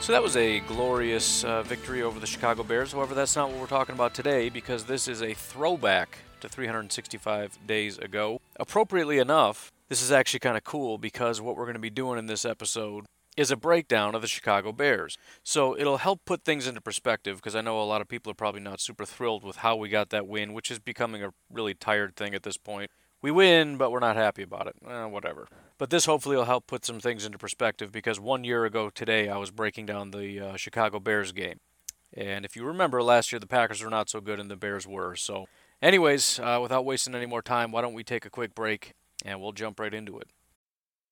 So that was a glorious uh, victory over the Chicago Bears. However, that's not what we're talking about today because this is a throwback to 365 days ago. Appropriately enough, this is actually kind of cool because what we're going to be doing in this episode is a breakdown of the Chicago Bears. So it'll help put things into perspective because I know a lot of people are probably not super thrilled with how we got that win, which is becoming a really tired thing at this point. We win, but we're not happy about it. Eh, whatever. But this hopefully will help put some things into perspective because one year ago today I was breaking down the uh, Chicago Bears game. And if you remember, last year the Packers were not so good and the Bears were. So, anyways, uh, without wasting any more time, why don't we take a quick break and we'll jump right into it.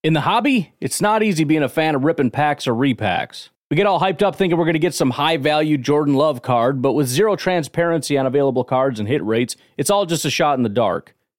In the hobby, it's not easy being a fan of ripping packs or repacks. We get all hyped up thinking we're going to get some high value Jordan Love card, but with zero transparency on available cards and hit rates, it's all just a shot in the dark.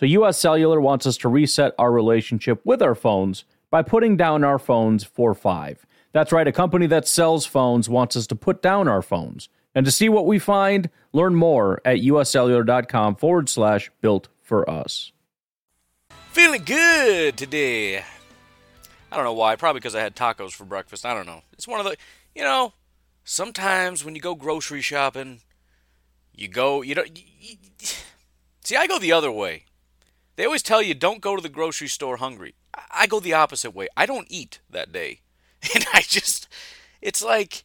So US Cellular wants us to reset our relationship with our phones by putting down our phones for five. That's right, a company that sells phones wants us to put down our phones. And to see what we find, learn more at uscellular.com forward slash built for us. Feeling good today. I don't know why. Probably because I had tacos for breakfast. I don't know. It's one of the, you know, sometimes when you go grocery shopping, you go, you don't. You, you, see, I go the other way. They always tell you don't go to the grocery store hungry. I, go the opposite way. I don't eat that day. And I just, it's like,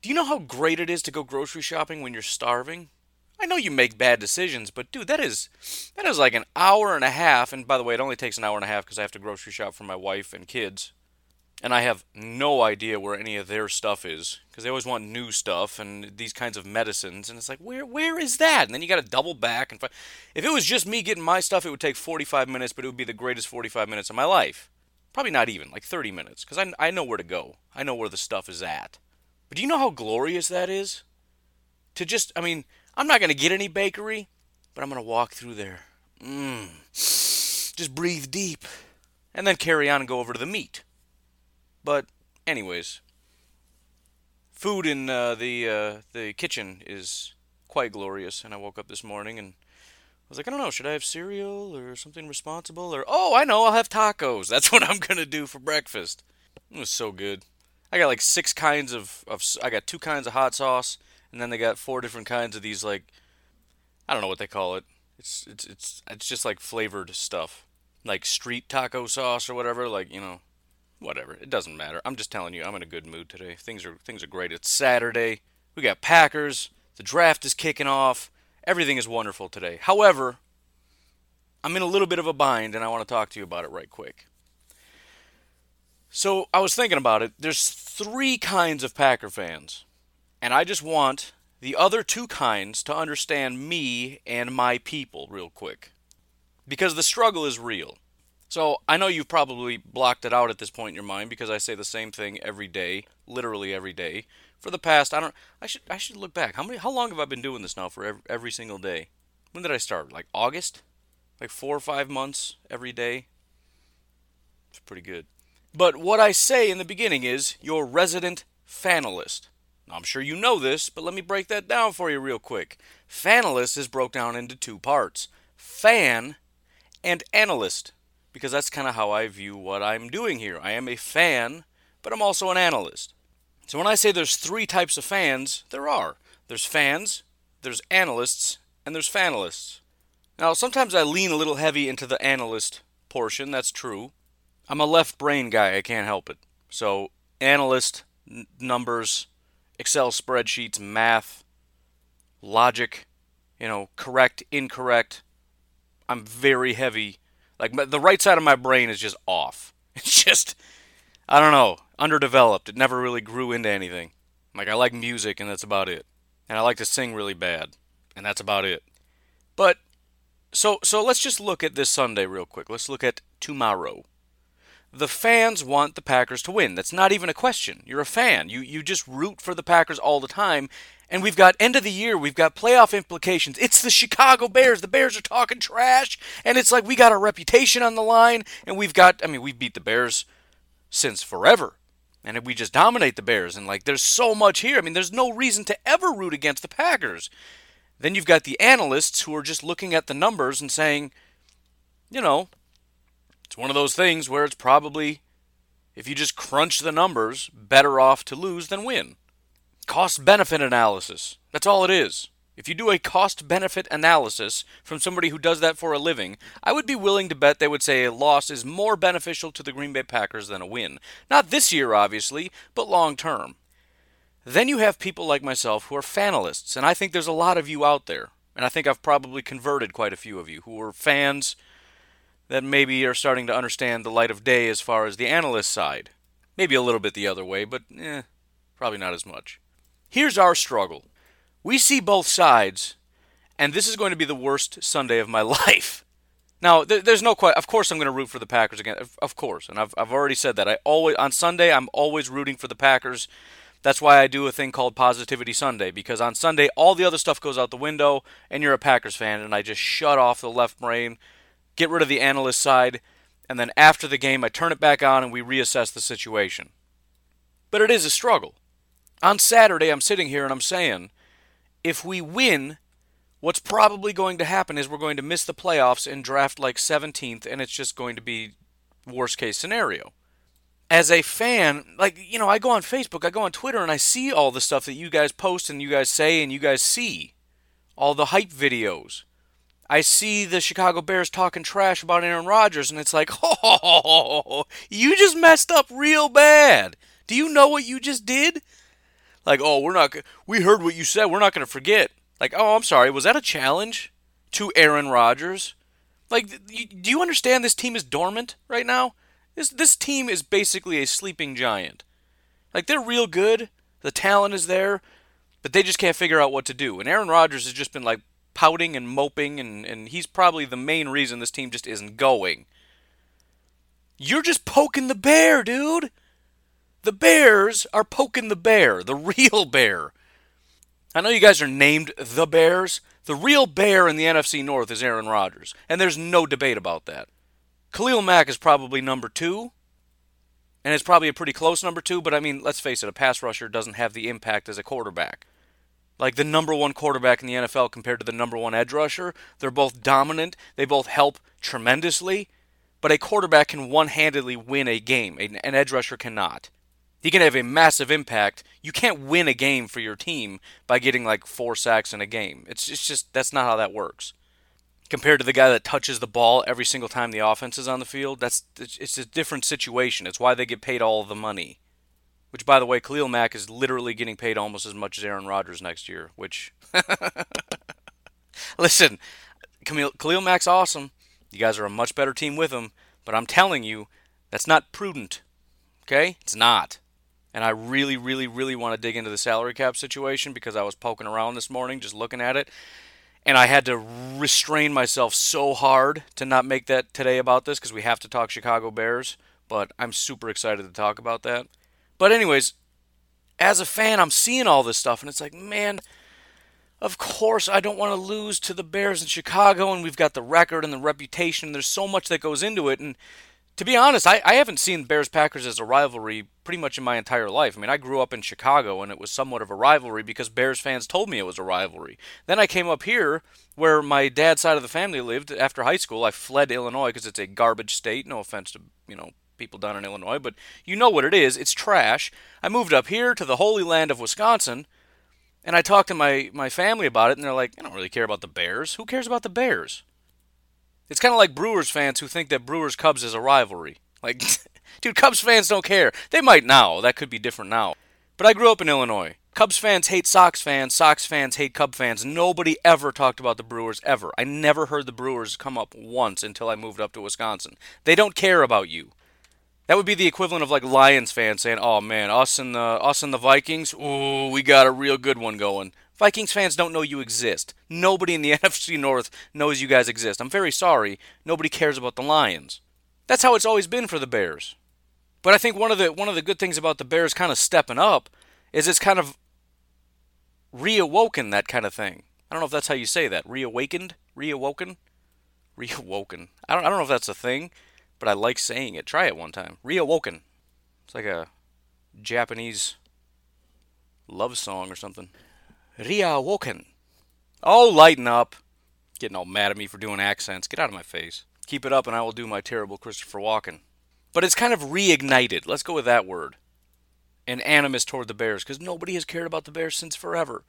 do you know how great it is to go grocery shopping when you're starving? I know you make bad decisions, but dude, that is that is like an hour and a half. And by the way, it only takes an hour and a half because I have to grocery shop for my wife and kids, and I have no idea where any of their stuff is because they always want new stuff and these kinds of medicines, and it's like where where is that? And then you got to double back and find. If it was just me getting my stuff, it would take 45 minutes, but it would be the greatest 45 minutes of my life. Probably not even like 30 minutes because I I know where to go. I know where the stuff is at. But do you know how glorious that is? To just, I mean I'm not going to get any bakery, but I'm going to walk through there. Mmm. Just breathe deep. And then carry on and go over to the meat. But, anyways, food in uh, the uh, the kitchen is quite glorious. And I woke up this morning and I was like, I don't know, should I have cereal or something responsible? Or, oh, I know, I'll have tacos. That's what I'm to do for breakfast. It was so good. I got like six kinds of, of I got two kinds of hot sauce and then they got four different kinds of these like I don't know what they call it. It's it's it's it's just like flavored stuff, like street taco sauce or whatever. Like you know, whatever. It doesn't matter. I'm just telling you, I'm in a good mood today. Things are things are great. It's Saturday. We got Packers. The draft is kicking off. Everything is wonderful today. However, I'm in a little bit of a bind, and I want to talk to you about it right quick. So I was thinking about it. There's three kinds of Packer fans. And I just want the other two kinds to understand me and my people real quick. because the struggle is real. So I know you've probably blocked it out at this point in your mind because I say the same thing every day, literally every day. For the past, I don't. I should. I should look back. How many? How long have I been doing this now? For every, every single day. When did I start? Like August? Like four or five months every day. It's pretty good. But what I say in the beginning is your resident fanalist. Now, I'm sure you know this, but let me break that down for you real quick. Fanalist is broke down into two parts fan and analyst, because that's kind of how I view what I'm doing here. I am a fan, but I'm also an analyst. So when I say there's three types of fans, there are. There's fans, there's analysts, and there's fanalists. Now, sometimes I lean a little heavy into the analyst portion, that's true. I'm a left brain guy, I can't help it. So, analyst, n- numbers, Excel spreadsheets, math, logic, you know, correct, incorrect. I'm very heavy. Like, the right side of my brain is just off. It's just, I don't know, underdeveloped. It never really grew into anything. Like, I like music, and that's about it. And I like to sing really bad, and that's about it. But, so, so let's just look at this Sunday real quick. Let's look at tomorrow. The fans want the Packers to win. That's not even a question. You're a fan. You, you just root for the Packers all the time. And we've got end of the year, we've got playoff implications. It's the Chicago Bears. The Bears are talking trash, and it's like we got our reputation on the line, and we've got I mean, we've beat the Bears since forever. And we just dominate the Bears and like there's so much here. I mean, there's no reason to ever root against the Packers. Then you've got the analysts who are just looking at the numbers and saying, you know, it's one of those things where it's probably if you just crunch the numbers, better off to lose than win. Cost benefit analysis. That's all it is. If you do a cost benefit analysis from somebody who does that for a living, I would be willing to bet they would say a loss is more beneficial to the Green Bay Packers than a win. Not this year, obviously, but long term. Then you have people like myself who are fanalists, and I think there's a lot of you out there. And I think I've probably converted quite a few of you who are fans that maybe are starting to understand the light of day as far as the analyst side. Maybe a little bit the other way, but eh, probably not as much. Here's our struggle. We see both sides, and this is going to be the worst Sunday of my life. Now, there's no question. Of course, I'm going to root for the Packers again. Of course, and I've I've already said that. I always on Sunday I'm always rooting for the Packers. That's why I do a thing called Positivity Sunday because on Sunday all the other stuff goes out the window, and you're a Packers fan, and I just shut off the left brain, get rid of the analyst side, and then after the game I turn it back on and we reassess the situation. But it is a struggle on Saturday, I'm sitting here and I'm saying, if we win, what's probably going to happen is we're going to miss the playoffs and draft like 17th, and it's just going to be worst case scenario. As a fan, like, you know, I go on Facebook, I go on Twitter, and I see all the stuff that you guys post and you guys say and you guys see. All the hype videos. I see the Chicago Bears talking trash about Aaron Rodgers, and it's like, oh, you just messed up real bad. Do you know what you just did? Like, oh, we're not, we heard what you said, we're not going to forget. Like, oh, I'm sorry, was that a challenge to Aaron Rodgers? Like, do you understand this team is dormant right now? This this team is basically a sleeping giant. Like they're real good, the talent is there, but they just can't figure out what to do. And Aaron Rodgers has just been like pouting and moping, and, and he's probably the main reason this team just isn't going. You're just poking the bear, dude. The Bears are poking the bear, the real bear. I know you guys are named the Bears. The real bear in the NFC North is Aaron Rodgers, and there's no debate about that. Khalil Mack is probably number two, and it's probably a pretty close number two, but I mean, let's face it, a pass rusher doesn't have the impact as a quarterback. Like the number one quarterback in the NFL compared to the number one edge rusher, they're both dominant, they both help tremendously, but a quarterback can one handedly win a game, an edge rusher cannot he can have a massive impact. You can't win a game for your team by getting like four sacks in a game. It's, it's just that's not how that works. Compared to the guy that touches the ball every single time the offense is on the field, that's it's a different situation. It's why they get paid all the money. Which, by the way, Khalil Mack is literally getting paid almost as much as Aaron Rodgers next year. Which, listen, Khalil, Khalil Mack's awesome. You guys are a much better team with him, but I'm telling you, that's not prudent. Okay, it's not and I really, really, really want to dig into the salary cap situation because I was poking around this morning just looking at it. and I had to restrain myself so hard to not make that today about this because we have to talk Chicago Bears. But I'm super excited to talk about that. But, anyways, as a fan, I'm seeing all this stuff, and it's like, man, of course I don't want to lose to the Bears in Chicago, and we've got the record and the reputation. And There's so much that goes into it, and to be honest, I, I haven't seen Bears Packers as a rivalry pretty much in my entire life. I mean, I grew up in Chicago and it was somewhat of a rivalry because Bears fans told me it was a rivalry. Then I came up here where my dad's side of the family lived after high school. I fled Illinois because it's a garbage state. No offense to, you know, people down in Illinois, but you know what it is. It's trash. I moved up here to the holy land of Wisconsin and I talked to my, my family about it and they're like, I don't really care about the Bears. Who cares about the Bears? It's kind of like Brewers fans who think that Brewers Cubs is a rivalry. Like, dude, Cubs fans don't care. They might now. That could be different now. But I grew up in Illinois. Cubs fans hate Sox fans. Sox fans hate Cub fans. Nobody ever talked about the Brewers ever. I never heard the Brewers come up once until I moved up to Wisconsin. They don't care about you. That would be the equivalent of like Lions fans saying, "Oh man, us and the us and the Vikings, ooh, we got a real good one going." Vikings fans don't know you exist. Nobody in the NFC North knows you guys exist. I'm very sorry. Nobody cares about the Lions. That's how it's always been for the Bears. But I think one of the one of the good things about the Bears kind of stepping up is it's kind of reawoken that kind of thing. I don't know if that's how you say that. Reawakened? Reawoken? Reawoken. I don't I don't know if that's a thing, but I like saying it. Try it one time. Reawoken. It's like a Japanese love song or something. Ria Woken. Oh, lighten up. Getting all mad at me for doing accents. Get out of my face. Keep it up and I will do my terrible Christopher Walken. But it's kind of reignited. Let's go with that word. An animus toward the Bears, because nobody has cared about the Bears since forever.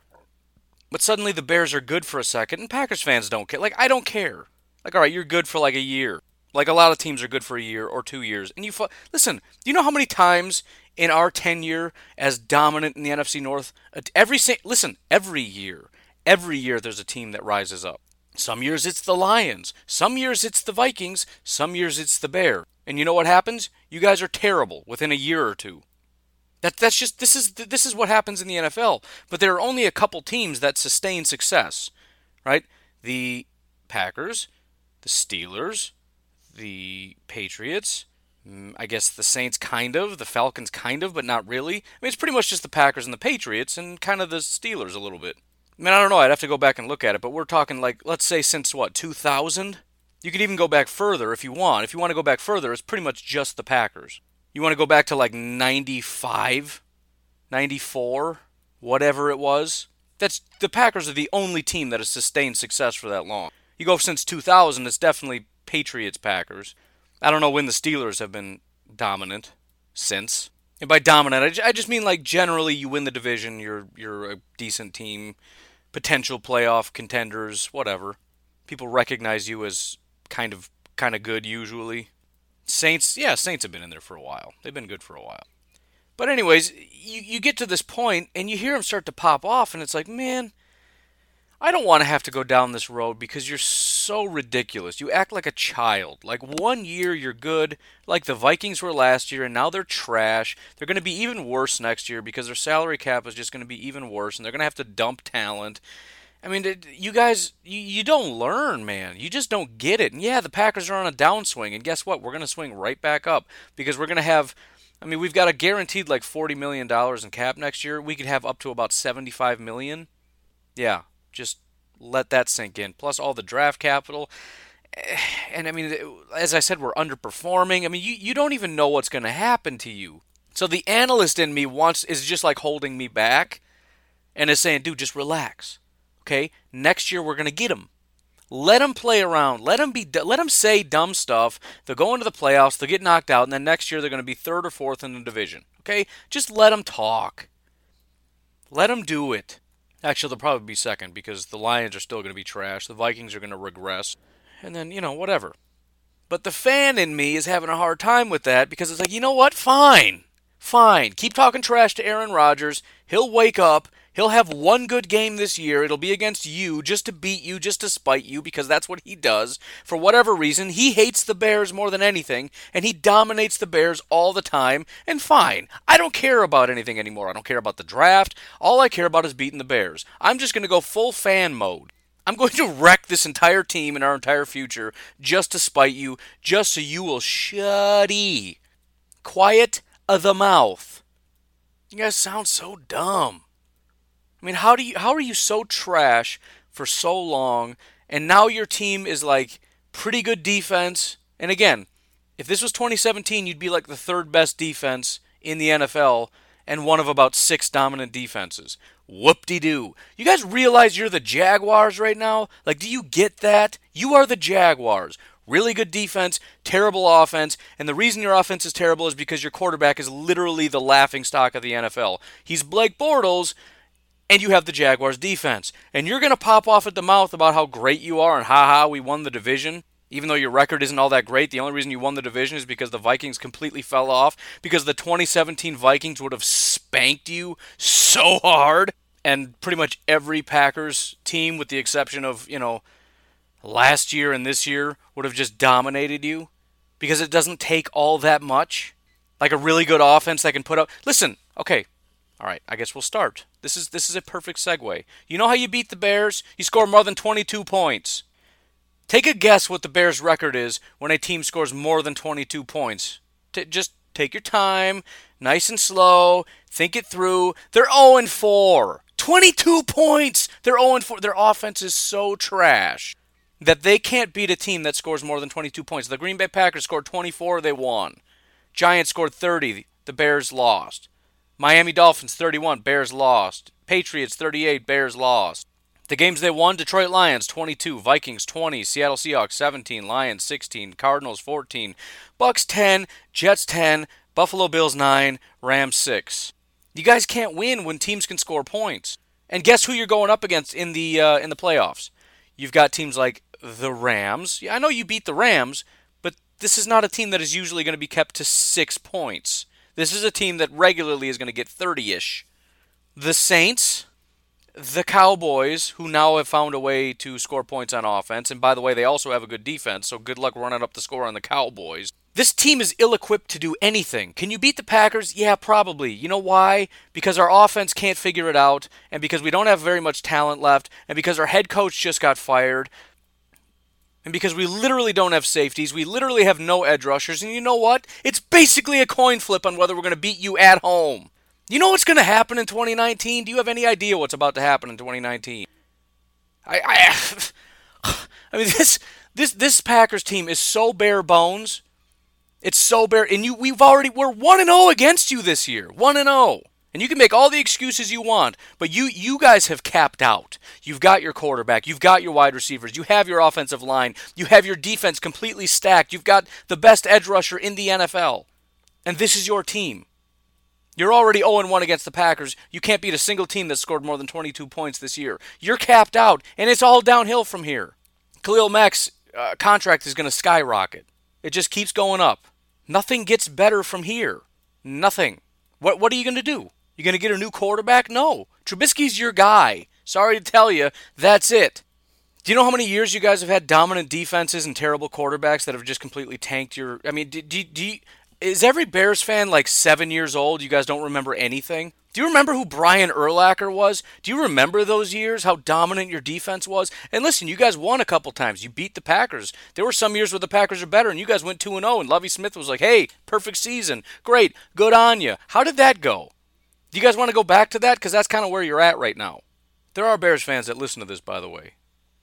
But suddenly the Bears are good for a second, and Packers fans don't care. Like, I don't care. Like, all right, you're good for like a year. Like, a lot of teams are good for a year or two years. And you, fu- listen, do you know how many times in our tenure as dominant in the NFC North. Uh, every listen, every year, every year there's a team that rises up. Some years it's the Lions, some years it's the Vikings, some years it's the Bear. And you know what happens? You guys are terrible within a year or two. That that's just this is this is what happens in the NFL. But there are only a couple teams that sustain success, right? The Packers, the Steelers, the Patriots, Mm, I guess the Saints kind of, the Falcons kind of, but not really. I mean, it's pretty much just the Packers and the Patriots and kind of the Steelers a little bit. I mean, I don't know. I'd have to go back and look at it, but we're talking like, let's say since what, 2000? You could even go back further if you want. If you want to go back further, it's pretty much just the Packers. You want to go back to like 95, 94, whatever it was? That's the Packers are the only team that has sustained success for that long. You go since 2000, it's definitely Patriots Packers. I don't know when the Steelers have been dominant since. And by dominant, I just mean like generally you win the division, you're you're a decent team, potential playoff contenders, whatever. People recognize you as kind of kind of good usually. Saints, yeah, Saints have been in there for a while. They've been good for a while. But anyways, you you get to this point and you hear them start to pop off and it's like, man, I don't want to have to go down this road because you're so ridiculous. You act like a child. Like one year you're good, like the Vikings were last year, and now they're trash. They're going to be even worse next year because their salary cap is just going to be even worse, and they're going to have to dump talent. I mean, you guys, you, don't learn, man. You just don't get it. And yeah, the Packers are on a downswing, and guess what? We're going to swing right back up because we're going to have. I mean, we've got a guaranteed like forty million dollars in cap next year. We could have up to about seventy-five million. Yeah, just let that sink in. Plus all the draft capital. Eh, and I mean, as I said, we're underperforming. I mean, you, you don't even know what's going to happen to you. So the analyst in me wants is just like holding me back and is saying, dude, just relax. Okay? Next year we're going to get him. Let them play around. Let them be. Let them say dumb stuff. They'll go into the playoffs. They'll get knocked out, and then next year they're going to be third or fourth in the division. Okay, just let them talk. Let them do it. Actually, they'll probably be second because the Lions are still going to be trash. The Vikings are going to regress. And then, you know, whatever. But the fan in me is having a hard time with that because it's like, you know what? Fine. Fine. Keep talking trash to Aaron Rodgers. He'll wake up. He'll have one good game this year. It'll be against you just to beat you, just to spite you, because that's what he does. For whatever reason, he hates the Bears more than anything, and he dominates the Bears all the time. And fine, I don't care about anything anymore. I don't care about the draft. All I care about is beating the Bears. I'm just going to go full fan mode. I'm going to wreck this entire team and our entire future just to spite you, just so you will shutty. Quiet the mouth. You guys sound so dumb. I mean, how do you how are you so trash for so long and now your team is like pretty good defense? And again, if this was 2017, you'd be like the third best defense in the NFL and one of about six dominant defenses. Whoop de doo. You guys realize you're the Jaguars right now? Like, do you get that? You are the Jaguars. Really good defense, terrible offense, and the reason your offense is terrible is because your quarterback is literally the laughing stock of the NFL. He's Blake Bortles, and you have the Jaguars defense. And you're going to pop off at the mouth about how great you are and haha, we won the division even though your record isn't all that great, the only reason you won the division is because the Vikings completely fell off, because the 2017 Vikings would have spanked you so hard, and pretty much every Packers team, with the exception of, you know, last year and this year, would have just dominated you, because it doesn't take all that much. Like a really good offense that can put up. Listen, okay, all right, I guess we'll start. This is this is a perfect segue. You know how you beat the Bears? You score more than 22 points. Take a guess what the Bears' record is when a team scores more than 22 points. T- just take your time, nice and slow, think it through. They're 0 and 4. 22 points! They're 0 and 4. Their offense is so trash that they can't beat a team that scores more than 22 points. The Green Bay Packers scored 24, they won. Giants scored 30, the Bears lost. Miami Dolphins 31, Bears lost. Patriots 38, Bears lost. The games they won Detroit Lions 22, Vikings 20, Seattle Seahawks 17, Lions 16, Cardinals 14, Bucs 10, Jets 10, Buffalo Bills 9, Rams 6. You guys can't win when teams can score points. And guess who you're going up against in the uh, in the playoffs? You've got teams like the Rams. Yeah, I know you beat the Rams, but this is not a team that is usually going to be kept to 6 points. This is a team that regularly is going to get 30ish. The Saints, the Cowboys, who now have found a way to score points on offense, and by the way, they also have a good defense, so good luck running up the score on the Cowboys. This team is ill equipped to do anything. Can you beat the Packers? Yeah, probably. You know why? Because our offense can't figure it out, and because we don't have very much talent left, and because our head coach just got fired, and because we literally don't have safeties, we literally have no edge rushers, and you know what? It's basically a coin flip on whether we're going to beat you at home. You know what's going to happen in 2019? Do you have any idea what's about to happen in 2019? I, I, I mean this this this Packers team is so bare bones. It's so bare, and you we've already we're one and zero oh against you this year, one and zero, oh. And you can make all the excuses you want, but you you guys have capped out. You've got your quarterback, you've got your wide receivers, you have your offensive line, you have your defense completely stacked. You've got the best edge rusher in the NFL, and this is your team. You're already 0 1 against the Packers. You can't beat a single team that scored more than 22 points this year. You're capped out, and it's all downhill from here. Khalil Mack's uh, contract is going to skyrocket. It just keeps going up. Nothing gets better from here. Nothing. What, what are you going to do? You going to get a new quarterback? No. Trubisky's your guy. Sorry to tell you, that's it. Do you know how many years you guys have had dominant defenses and terrible quarterbacks that have just completely tanked your? I mean, do, do, do you, is every Bears fan like seven years old? You guys don't remember anything? Do you remember who Brian Urlacher was? Do you remember those years, how dominant your defense was? And listen, you guys won a couple times. You beat the Packers. There were some years where the Packers are better, and you guys went 2 0, and oh, Lovie Smith was like, hey, perfect season. Great. Good on you. How did that go? Do you guys want to go back to that? Because that's kind of where you're at right now. There are Bears fans that listen to this, by the way.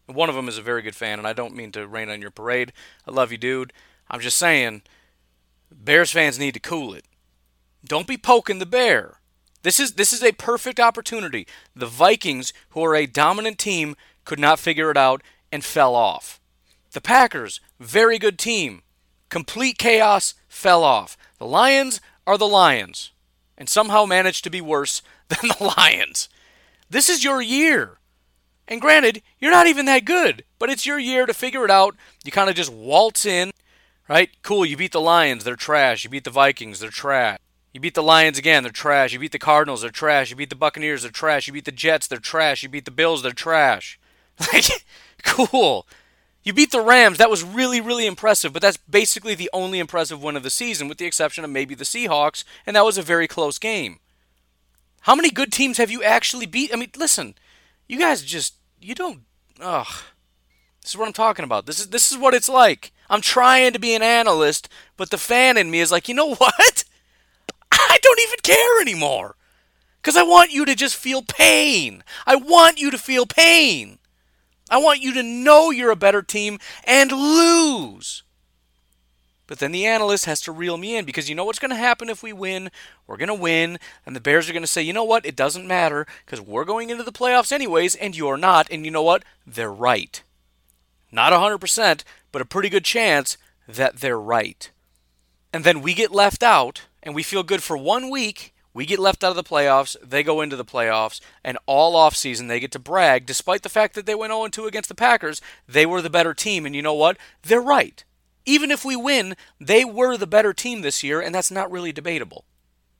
One of them is a very good fan, and I don't mean to rain on your parade. I love you, dude. I'm just saying Bears fans need to cool it. Don't be poking the bear. This is this is a perfect opportunity. The Vikings, who are a dominant team, could not figure it out and fell off. The Packers, very good team, complete chaos, fell off. The Lions are the Lions and somehow managed to be worse than the Lions. This is your year. And granted, you're not even that good, but it's your year to figure it out. You kind of just waltz in Right? Cool, you beat the Lions, they're trash. You beat the Vikings, they're trash. You beat the Lions again, they're trash. You beat the Cardinals, they're trash. You beat the Buccaneers, they're trash. You beat the Jets, they're trash. You beat the Bills, they're trash. Like, cool. You beat the Rams, that was really, really impressive, but that's basically the only impressive win of the season, with the exception of maybe the Seahawks, and that was a very close game. How many good teams have you actually beat? I mean, listen, you guys just, you don't, ugh. This is what I'm talking about. This is this is what it's like. I'm trying to be an analyst, but the fan in me is like, you know what? I don't even care anymore. Because I want you to just feel pain. I want you to feel pain. I want you to know you're a better team and lose. But then the analyst has to reel me in because you know what's going to happen if we win? We're going to win, and the Bears are going to say, you know what? It doesn't matter because we're going into the playoffs anyways, and you're not. And you know what? They're right. Not 100%, but a pretty good chance that they're right. And then we get left out, and we feel good for one week. We get left out of the playoffs. They go into the playoffs, and all offseason they get to brag, despite the fact that they went 0 2 against the Packers. They were the better team, and you know what? They're right. Even if we win, they were the better team this year, and that's not really debatable.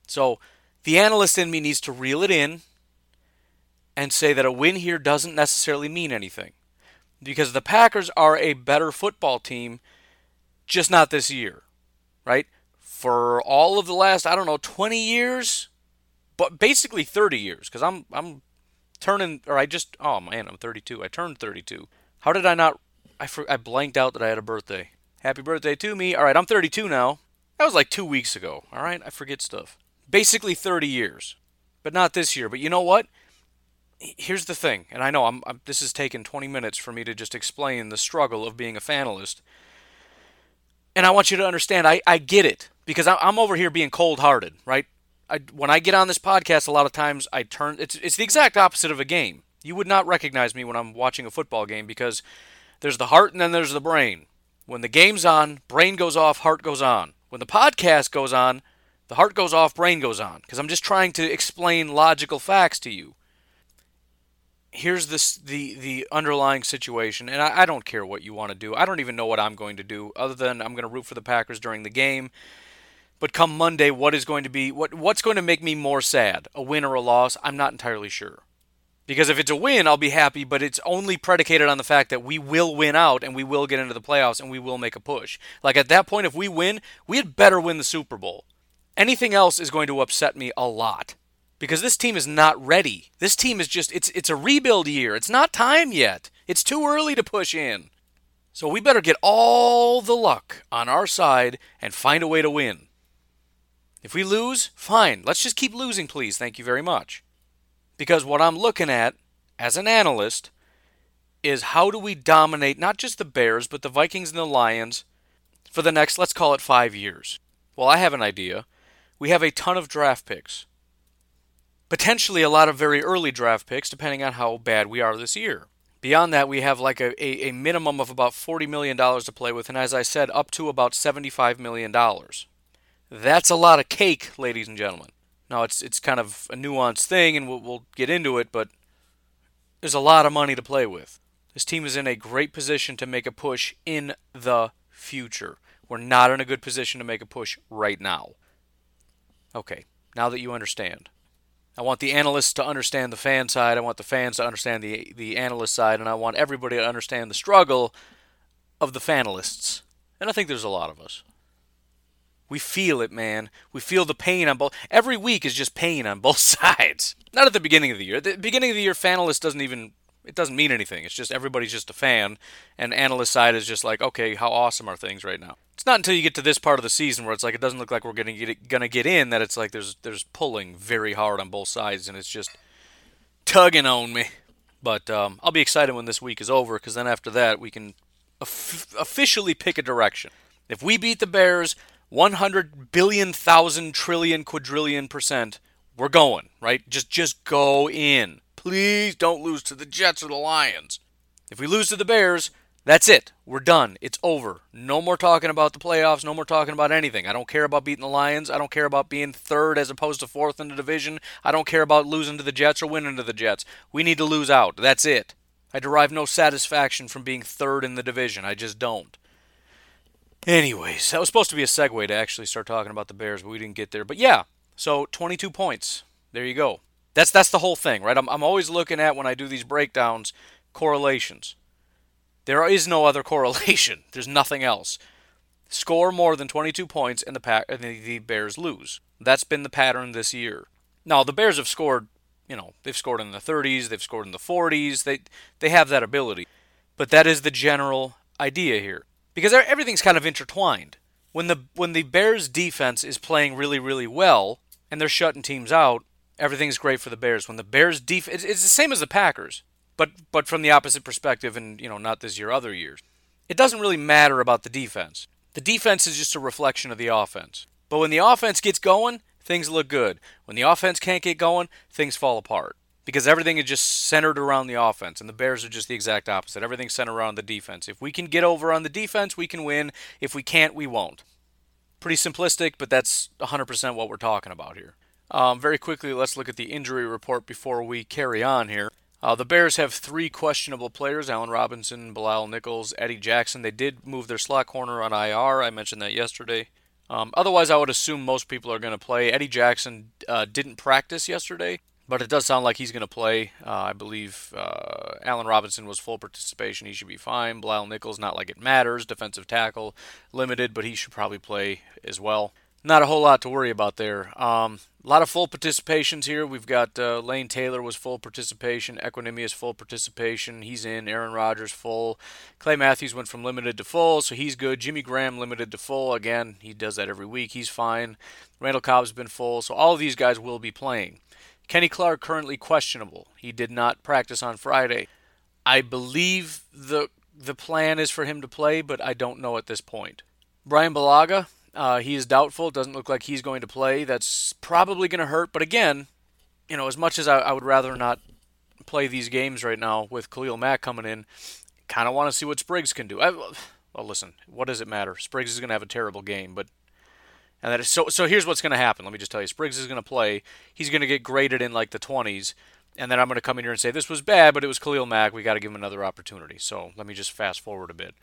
So the analyst in me needs to reel it in and say that a win here doesn't necessarily mean anything. Because the Packers are a better football team, just not this year, right? For all of the last, I don't know, 20 years, but basically 30 years, because I'm, I'm turning, or I just, oh man, I'm 32. I turned 32. How did I not, I, I blanked out that I had a birthday. Happy birthday to me. All right, I'm 32 now. That was like two weeks ago. All right, I forget stuff. Basically 30 years, but not this year. But you know what? Here's the thing, and I know I'm, I'm this has taken 20 minutes for me to just explain the struggle of being a fanalist. And I want you to understand, I, I get it because I'm over here being cold-hearted, right? I, when I get on this podcast, a lot of times I turn. It's it's the exact opposite of a game. You would not recognize me when I'm watching a football game because there's the heart and then there's the brain. When the game's on, brain goes off, heart goes on. When the podcast goes on, the heart goes off, brain goes on. Because I'm just trying to explain logical facts to you. Here's this the the underlying situation, and I, I don't care what you want to do. I don't even know what I'm going to do, other than I'm going to root for the Packers during the game. But come Monday, what is going to be what what's going to make me more sad? A win or a loss? I'm not entirely sure. Because if it's a win, I'll be happy, but it's only predicated on the fact that we will win out and we will get into the playoffs and we will make a push. Like at that point, if we win, we had better win the Super Bowl. Anything else is going to upset me a lot because this team is not ready. This team is just it's it's a rebuild year. It's not time yet. It's too early to push in. So we better get all the luck on our side and find a way to win. If we lose, fine. Let's just keep losing, please. Thank you very much. Because what I'm looking at as an analyst is how do we dominate not just the Bears, but the Vikings and the Lions for the next, let's call it five years? Well, I have an idea. We have a ton of draft picks. Potentially a lot of very early draft picks, depending on how bad we are this year. Beyond that, we have like a, a, a minimum of about $40 million to play with, and as I said, up to about $75 million. That's a lot of cake, ladies and gentlemen. Now it's it's kind of a nuanced thing, and we'll, we'll get into it, but there's a lot of money to play with. This team is in a great position to make a push in the future. We're not in a good position to make a push right now. Okay, now that you understand. I want the analysts to understand the fan side. I want the fans to understand the the analyst side, and I want everybody to understand the struggle of the fanalists. And I think there's a lot of us. We feel it, man. We feel the pain on both. Every week is just pain on both sides. Not at the beginning of the year. The beginning of the year, fanalist doesn't even. It doesn't mean anything. It's just everybody's just a fan, and analyst side is just like, okay, how awesome are things right now? It's not until you get to this part of the season where it's like it doesn't look like we're gonna get gonna get in that it's like there's there's pulling very hard on both sides, and it's just tugging on me. But um, I'll be excited when this week is over because then after that we can of- officially pick a direction. If we beat the Bears, 100 billion, thousand, trillion, quadrillion percent, we're going, right? Just just go in. Please don't lose to the Jets or the Lions. If we lose to the Bears, that's it. We're done. It's over. No more talking about the playoffs. No more talking about anything. I don't care about beating the Lions. I don't care about being third as opposed to fourth in the division. I don't care about losing to the Jets or winning to the Jets. We need to lose out. That's it. I derive no satisfaction from being third in the division. I just don't. Anyways, that was supposed to be a segue to actually start talking about the Bears, but we didn't get there. But yeah, so 22 points. There you go. That's that's the whole thing, right? I'm I'm always looking at when I do these breakdowns correlations. There is no other correlation. There's nothing else. Score more than 22 points and the and the Bears lose. That's been the pattern this year. Now, the Bears have scored you know, they've scored in the 30s, they've scored in the 40s. They they have that ability. But that is the general idea here. Because everything's kind of intertwined. When the when the Bears defense is playing really really well and they're shutting teams out, everything's great for the Bears. When the Bears defense it's the same as the Packers, but but from the opposite perspective and, you know, not this year other years. It doesn't really matter about the defense. The defense is just a reflection of the offense. But when the offense gets going, things look good. When the offense can't get going, things fall apart. Because everything is just centered around the offense, and the Bears are just the exact opposite. Everything's centered around the defense. If we can get over on the defense, we can win. If we can't, we won't. Pretty simplistic, but that's 100% what we're talking about here. Um, very quickly, let's look at the injury report before we carry on here. Uh, the Bears have three questionable players Allen Robinson, Bilal Nichols, Eddie Jackson. They did move their slot corner on IR. I mentioned that yesterday. Um, otherwise, I would assume most people are going to play. Eddie Jackson uh, didn't practice yesterday, but it does sound like he's going to play. Uh, I believe uh, Allen Robinson was full participation. He should be fine. Bilal Nichols, not like it matters. Defensive tackle, limited, but he should probably play as well not a whole lot to worry about there. Um, a lot of full participations here. We've got uh, Lane Taylor was full participation. Equanimeous full participation. He's in. Aaron Rodgers full. Clay Matthews went from limited to full, so he's good. Jimmy Graham limited to full. Again, he does that every week. He's fine. Randall Cobb's been full, so all of these guys will be playing. Kenny Clark currently questionable. He did not practice on Friday. I believe the the plan is for him to play, but I don't know at this point. Brian Bulaga, uh, he is doubtful. Doesn't look like he's going to play. That's probably going to hurt. But again, you know, as much as I, I, would rather not play these games right now with Khalil Mack coming in, kind of want to see what Spriggs can do. I, well, listen, what does it matter? Spriggs is going to have a terrible game, but and that is so. So here's what's going to happen. Let me just tell you: Spriggs is going to play. He's going to get graded in like the 20s, and then I'm going to come in here and say this was bad, but it was Khalil Mack. We got to give him another opportunity. So let me just fast forward a bit.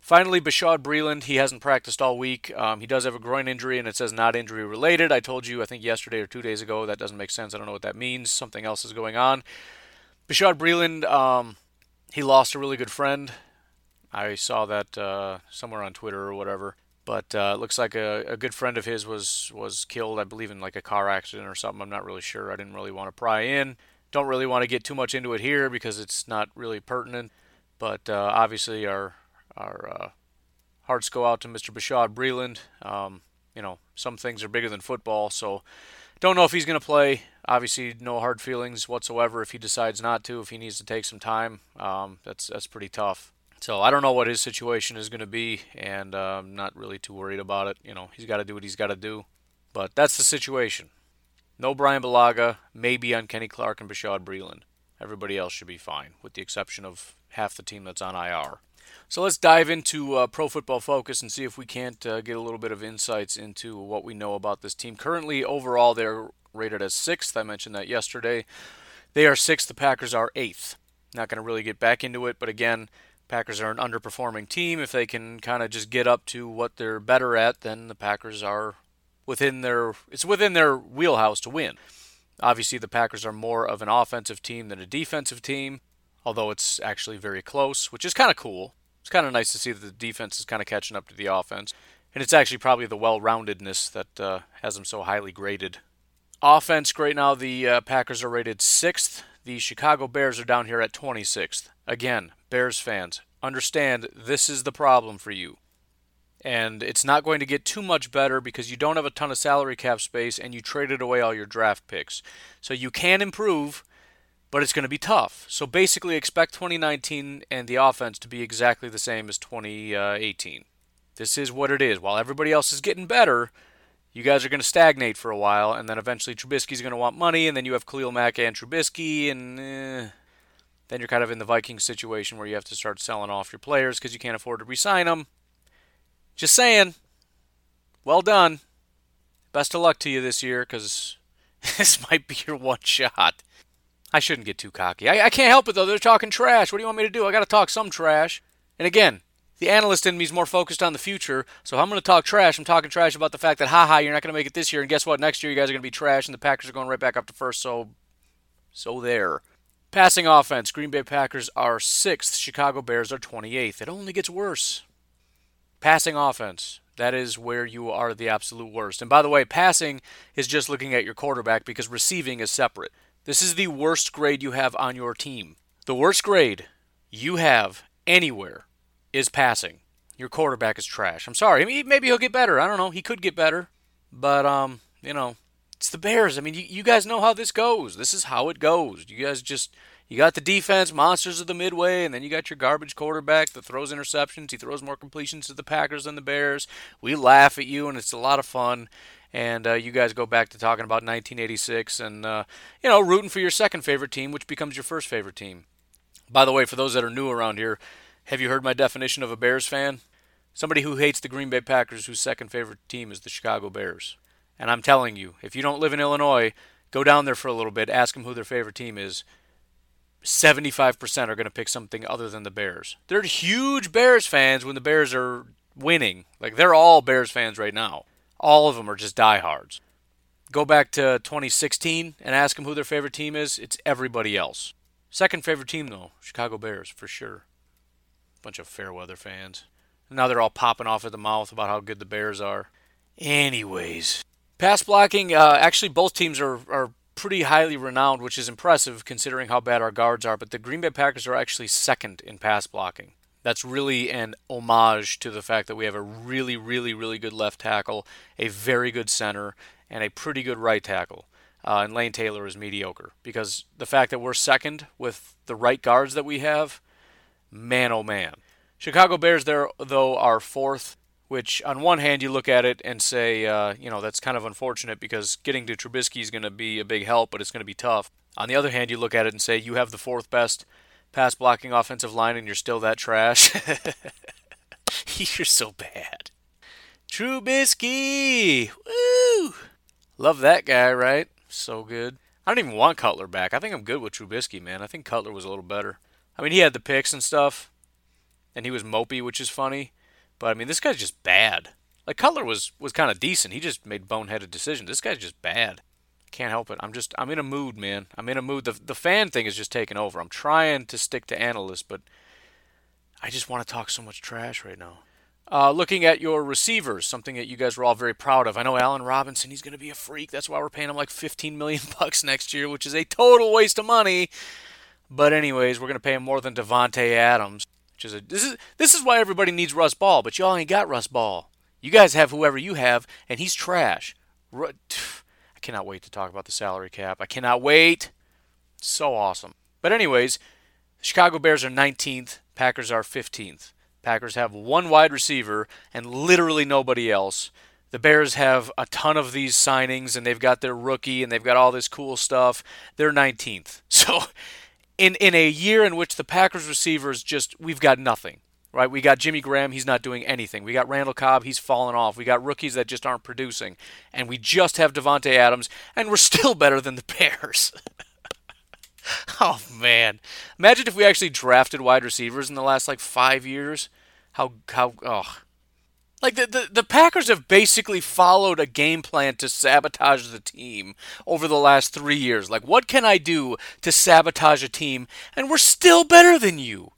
Finally, Bashaud Breeland, he hasn't practiced all week. Um, he does have a groin injury, and it says not injury related. I told you, I think yesterday or two days ago, that doesn't make sense. I don't know what that means. Something else is going on. Bashaud Breeland, um, he lost a really good friend. I saw that uh, somewhere on Twitter or whatever. But uh, it looks like a, a good friend of his was was killed, I believe, in like a car accident or something. I'm not really sure. I didn't really want to pry in. Don't really want to get too much into it here because it's not really pertinent. But uh, obviously, our our uh, hearts go out to Mr. Bashaud Breeland. Um, you know, some things are bigger than football, so don't know if he's going to play. Obviously, no hard feelings whatsoever if he decides not to. If he needs to take some time, um, that's that's pretty tough. So I don't know what his situation is going to be, and uh, I'm not really too worried about it. You know, he's got to do what he's got to do, but that's the situation. No Brian Bulaga, maybe on Kenny Clark and Bashaud Breeland. Everybody else should be fine, with the exception of half the team that's on IR. So let's dive into uh, Pro Football Focus and see if we can't uh, get a little bit of insights into what we know about this team. Currently, overall, they're rated as sixth. I mentioned that yesterday. They are sixth. The Packers are eighth. Not going to really get back into it, but again, Packers are an underperforming team. If they can kind of just get up to what they're better at, then the Packers are within their it's within their wheelhouse to win. Obviously, the Packers are more of an offensive team than a defensive team, although it's actually very close, which is kind of cool it's kind of nice to see that the defense is kind of catching up to the offense. And it's actually probably the well roundedness that uh, has them so highly graded. Offense, right now, the uh, Packers are rated sixth. The Chicago Bears are down here at 26th. Again, Bears fans, understand this is the problem for you. And it's not going to get too much better because you don't have a ton of salary cap space and you traded away all your draft picks. So you can improve, but it's going to be tough. So basically, expect 2019 and the offense to be exactly the same as 2018. This is what it is. While everybody else is getting better, you guys are going to stagnate for a while, and then eventually Trubisky's going to want money, and then you have Khalil Mack and Trubisky, and eh, then you're kind of in the Vikings situation where you have to start selling off your players because you can't afford to re-sign them. Just saying. Well done. Best of luck to you this year because this might be your one shot. I shouldn't get too cocky. I, I can't help it though. They're talking trash. What do you want me to do? I got to talk some trash. And again, the analyst in me is more focused on the future. So I'm going to talk trash. I'm talking trash about the fact that, haha, you're not going to make it this year. And guess what? Next year, you guys are going to be trash, and the Packers are going right back up to first. So, so there. Passing offense Green Bay Packers are sixth. Chicago Bears are 28th. It only gets worse. Passing offense. That is where you are the absolute worst. And by the way, passing is just looking at your quarterback because receiving is separate. This is the worst grade you have on your team. The worst grade you have anywhere is passing. Your quarterback is trash. I'm sorry. Maybe he'll get better. I don't know. He could get better. But, um, you know, it's the Bears. I mean, you, you guys know how this goes. This is how it goes. You guys just you got the defense, monsters of the midway, and then you got your garbage quarterback that throws interceptions. He throws more completions to the Packers than the Bears. We laugh at you, and it's a lot of fun. And uh, you guys go back to talking about 1986 and, uh, you know, rooting for your second favorite team, which becomes your first favorite team. By the way, for those that are new around here, have you heard my definition of a Bears fan? Somebody who hates the Green Bay Packers, whose second favorite team is the Chicago Bears. And I'm telling you, if you don't live in Illinois, go down there for a little bit, ask them who their favorite team is 75% are going to pick something other than the Bears. They're huge Bears fans when the Bears are winning. Like they're all Bears fans right now. All of them are just diehards. Go back to 2016 and ask them who their favorite team is. It's everybody else. Second favorite team though, Chicago Bears for sure. Bunch of fair weather fans. Now they're all popping off at the mouth about how good the Bears are. Anyways, pass blocking. Uh, actually, both teams are, are pretty highly renowned, which is impressive considering how bad our guards are. But the Green Bay Packers are actually second in pass blocking. That's really an homage to the fact that we have a really, really, really good left tackle, a very good center, and a pretty good right tackle. Uh, and Lane Taylor is mediocre because the fact that we're second with the right guards that we have, man oh man. Chicago Bears, there though, are fourth which on one hand you look at it and say, uh, you know, that's kind of unfortunate because getting to Trubisky is going to be a big help, but it's going to be tough. On the other hand, you look at it and say, you have the fourth best pass blocking offensive line and you're still that trash. you're so bad. Trubisky! Woo! Love that guy, right? So good. I don't even want Cutler back. I think I'm good with Trubisky, man. I think Cutler was a little better. I mean, he had the picks and stuff, and he was mopey, which is funny. But I mean, this guy's just bad. Like Cutler was was kind of decent. He just made boneheaded decisions. This guy's just bad. Can't help it. I'm just I'm in a mood, man. I'm in a mood. The the fan thing is just taking over. I'm trying to stick to analysts, but I just want to talk so much trash right now. Uh, looking at your receivers, something that you guys were all very proud of. I know Allen Robinson, he's going to be a freak. That's why we're paying him like 15 million bucks next year, which is a total waste of money. But anyways, we're going to pay him more than Davante Adams. Which is a, this is this is why everybody needs Russ Ball, but y'all ain't got Russ Ball. You guys have whoever you have, and he's trash. I cannot wait to talk about the salary cap. I cannot wait. So awesome. But anyways, Chicago Bears are 19th. Packers are 15th. Packers have one wide receiver and literally nobody else. The Bears have a ton of these signings and they've got their rookie and they've got all this cool stuff. They're 19th. So in in a year in which the Packers receivers just we've got nothing. Right, we got Jimmy Graham, he's not doing anything. We got Randall Cobb, he's fallen off. We got rookies that just aren't producing, and we just have Davante Adams, and we're still better than the Bears. oh man, imagine if we actually drafted wide receivers in the last like five years. How how oh like the, the, the Packers have basically followed a game plan to sabotage the team over the last three years. Like, what can I do to sabotage a team? And we're still better than you.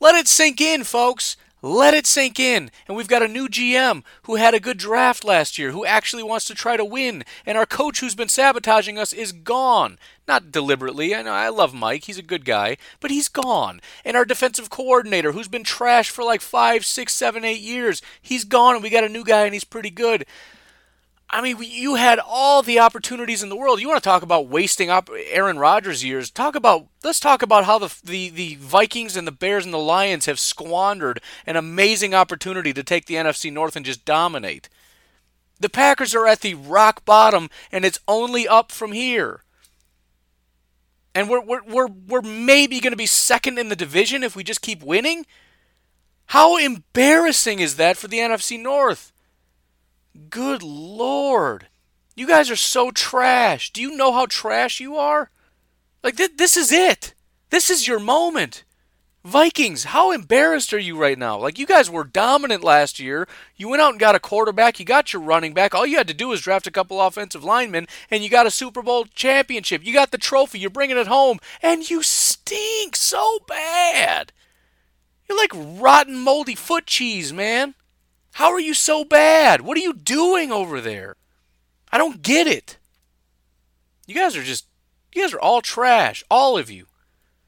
Let it sink in, folks. Let it sink in. And we've got a new GM who had a good draft last year, who actually wants to try to win. And our coach who's been sabotaging us is gone. Not deliberately. I know I love Mike. He's a good guy, but he's gone. And our defensive coordinator, who's been trashed for like five, six, seven, eight years, he's gone. And we got a new guy, and he's pretty good. I mean, you had all the opportunities in the world. You want to talk about wasting up Aaron Rodgers' years? Talk about let's talk about how the, the the Vikings and the Bears and the Lions have squandered an amazing opportunity to take the NFC North and just dominate. The Packers are at the rock bottom, and it's only up from here. And we're we're we're, we're maybe going to be second in the division if we just keep winning. How embarrassing is that for the NFC North? Good lord. You guys are so trash. Do you know how trash you are? Like, th- this is it. This is your moment. Vikings, how embarrassed are you right now? Like, you guys were dominant last year. You went out and got a quarterback. You got your running back. All you had to do was draft a couple offensive linemen, and you got a Super Bowl championship. You got the trophy. You're bringing it home, and you stink so bad. You're like rotten, moldy foot cheese, man. How are you so bad? What are you doing over there? I don't get it. You guys are just You guys are all trash. All of you.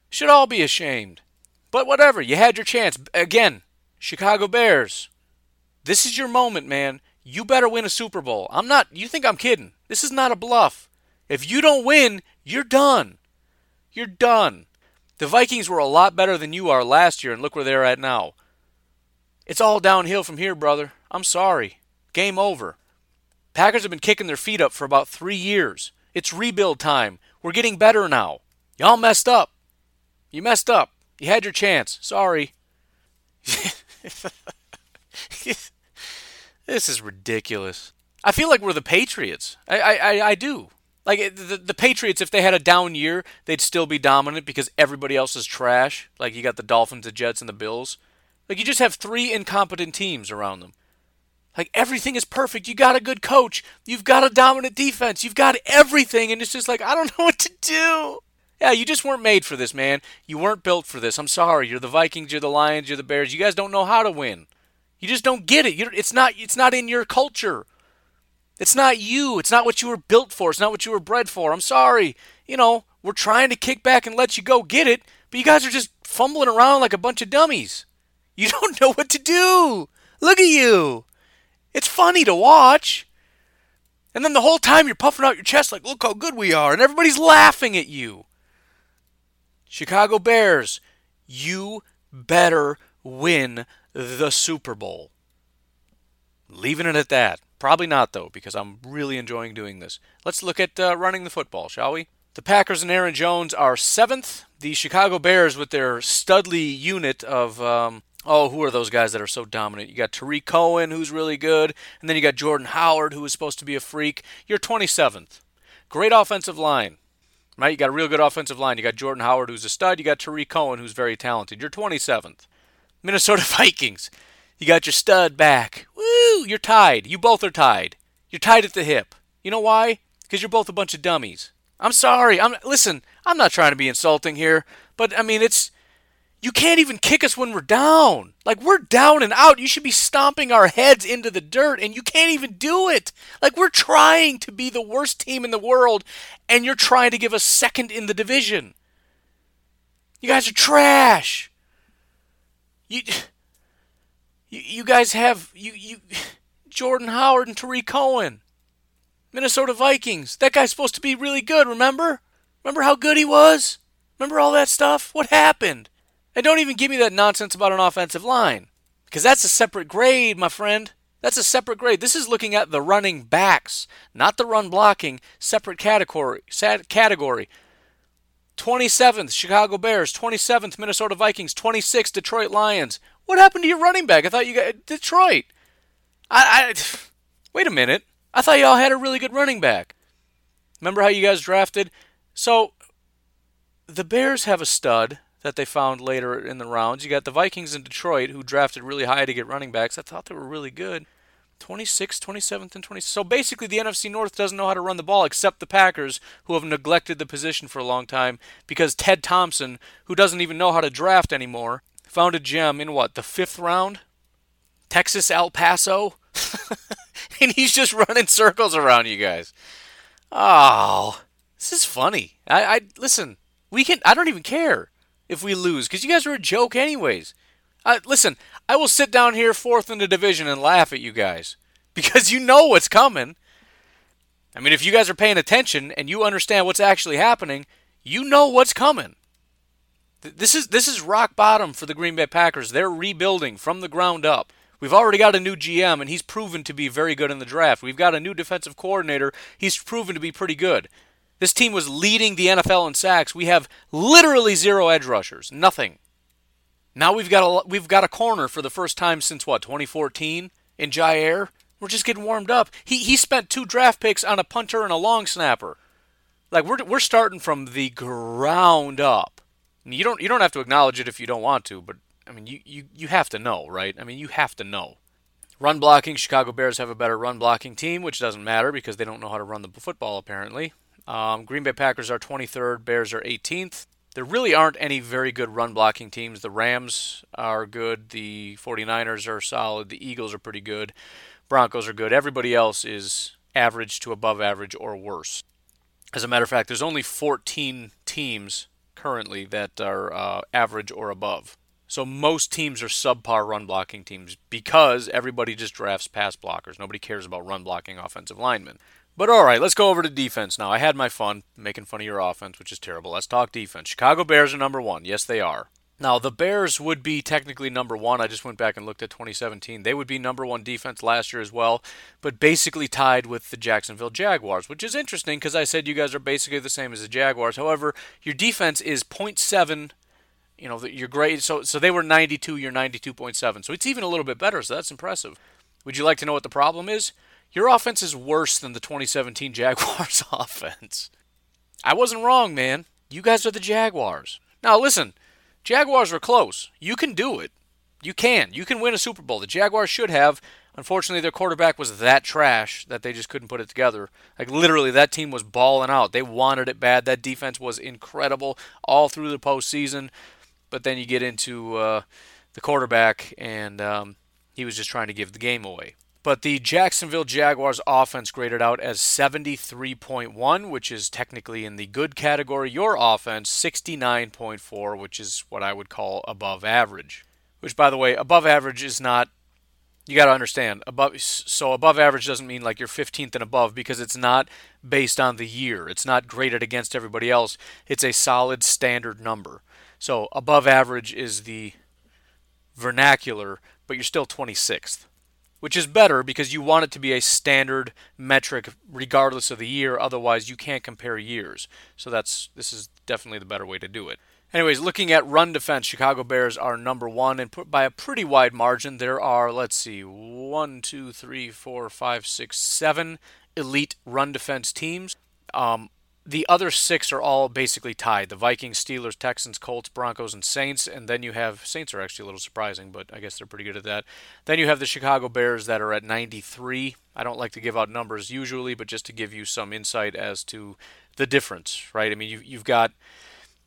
Should all be ashamed. But whatever, you had your chance. Again, Chicago Bears. This is your moment, man. You better win a Super Bowl. I'm not, you think I'm kidding. This is not a bluff. If you don't win, you're done. You're done. The Vikings were a lot better than you are last year, and look where they're at now. It's all downhill from here, brother. I'm sorry. Game over. Packers have been kicking their feet up for about three years. It's rebuild time. We're getting better now. Y'all messed up. You messed up. You had your chance. Sorry. this is ridiculous. I feel like we're the Patriots. I, I, I do. Like the, the Patriots, if they had a down year, they'd still be dominant because everybody else is trash. Like you got the Dolphins, the Jets, and the Bills. Like you just have three incompetent teams around them. Like everything is perfect. You got a good coach. You've got a dominant defense. You've got everything, and it's just like I don't know what to do. Yeah, you just weren't made for this, man. You weren't built for this. I'm sorry. You're the Vikings. You're the Lions. You're the Bears. You guys don't know how to win. You just don't get it. You're, it's not. It's not in your culture. It's not you. It's not what you were built for. It's not what you were bred for. I'm sorry. You know, we're trying to kick back and let you go get it, but you guys are just fumbling around like a bunch of dummies. You don't know what to do. Look at you. It's funny to watch. And then the whole time you're puffing out your chest like, look how good we are, and everybody's laughing at you. Chicago Bears, you better win the Super Bowl. Leaving it at that. Probably not, though, because I'm really enjoying doing this. Let's look at uh, running the football, shall we? The Packers and Aaron Jones are seventh. The Chicago Bears, with their Studley unit of um, Oh, who are those guys that are so dominant? You got Tarik Cohen, who's really good, and then you got Jordan Howard, who is supposed to be a freak. You're 27th. Great offensive line, right? You got a real good offensive line. You got Jordan Howard, who's a stud. You got Tarik Cohen, who's very talented. You're 27th. Minnesota Vikings. You got your stud back. Woo! You're tied. You both are tied. You're tied at the hip. You know why? Because you're both a bunch of dummies. I'm sorry. I'm listen. I'm not trying to be insulting here, but I mean it's you can't even kick us when we're down. Like we're down and out. You should be stomping our heads into the dirt and you can't even do it. Like we're trying to be the worst team in the world and you're trying to give us second in the division. You guys are trash. You you, you guys have you you Jordan Howard and Tarik Cohen. Minnesota Vikings. That guy's supposed to be really good, remember? Remember how good he was? Remember all that stuff? What happened? And don't even give me that nonsense about an offensive line. Because that's a separate grade, my friend. That's a separate grade. This is looking at the running backs, not the run blocking, separate category. category. 27th, Chicago Bears. 27th, Minnesota Vikings. 26th, Detroit Lions. What happened to your running back? I thought you got Detroit. I, I wait a minute. I thought y'all had a really good running back. Remember how you guys drafted? So the Bears have a stud that they found later in the rounds. You got the Vikings in Detroit who drafted really high to get running backs. I thought they were really good. 26th, 27th, and 26th. So basically, the NFC North doesn't know how to run the ball except the Packers, who have neglected the position for a long time because Ted Thompson, who doesn't even know how to draft anymore, found a gem in what, the fifth round? Texas El Paso? and he's just running circles around you guys. Oh, this is funny. I, I listen. We can. I don't even care if we lose because you guys are a joke, anyways. Uh, listen, I will sit down here fourth in the division and laugh at you guys because you know what's coming. I mean, if you guys are paying attention and you understand what's actually happening, you know what's coming. This is this is rock bottom for the Green Bay Packers. They're rebuilding from the ground up. We've already got a new GM and he's proven to be very good in the draft. We've got a new defensive coordinator. He's proven to be pretty good. This team was leading the NFL in sacks. We have literally zero edge rushers, nothing. Now we've got a we've got a corner for the first time since what 2014 in Jaire. We're just getting warmed up. He he spent two draft picks on a punter and a long snapper. Like we're we're starting from the ground up. You don't you don't have to acknowledge it if you don't want to, but I mean you, you, you have to know, right? I mean you have to know. Run blocking, Chicago Bears have a better run blocking team, which doesn't matter because they don't know how to run the football apparently. Um, Green Bay Packers are 23rd, Bears are 18th. There really aren't any very good run blocking teams. The Rams are good, the 49ers are solid, the Eagles are pretty good, Broncos are good. Everybody else is average to above average or worse. As a matter of fact, there's only 14 teams currently that are uh, average or above. So most teams are subpar run blocking teams because everybody just drafts pass blockers. Nobody cares about run blocking offensive linemen. But all right, let's go over to defense now. I had my fun making fun of your offense, which is terrible. Let's talk defense. Chicago Bears are number one. Yes, they are. Now, the Bears would be technically number one. I just went back and looked at 2017. They would be number one defense last year as well, but basically tied with the Jacksonville Jaguars, which is interesting because I said you guys are basically the same as the Jaguars. However, your defense is 0.7. You know, your grade. So, so they were 92. You're 92.7. So it's even a little bit better. So that's impressive. Would you like to know what the problem is? Your offense is worse than the 2017 Jaguars offense. I wasn't wrong, man. You guys are the Jaguars. Now, listen. Jaguars were close. You can do it. You can. You can win a Super Bowl. The Jaguars should have. Unfortunately, their quarterback was that trash that they just couldn't put it together. Like literally, that team was balling out. They wanted it bad. That defense was incredible all through the postseason. But then you get into uh, the quarterback, and um, he was just trying to give the game away. But the Jacksonville Jaguars offense graded out as 73.1, which is technically in the good category. Your offense, 69.4, which is what I would call above average. Which, by the way, above average is not. You got to understand above. So above average doesn't mean like you're 15th and above because it's not based on the year. It's not graded against everybody else. It's a solid standard number. So above average is the vernacular, but you're still 26th which is better because you want it to be a standard metric regardless of the year otherwise you can't compare years. So that's this is definitely the better way to do it. Anyways looking at run defense chicago bears are number one and put by a pretty wide margin. There are let's see one two three four five six seven elite run defense teams. Um, the other six are all basically tied the Vikings, Steelers, Texans, Colts, Broncos, and Saints. And then you have Saints are actually a little surprising, but I guess they're pretty good at that. Then you have the Chicago Bears that are at 93. I don't like to give out numbers usually, but just to give you some insight as to the difference, right? I mean, you, you've got,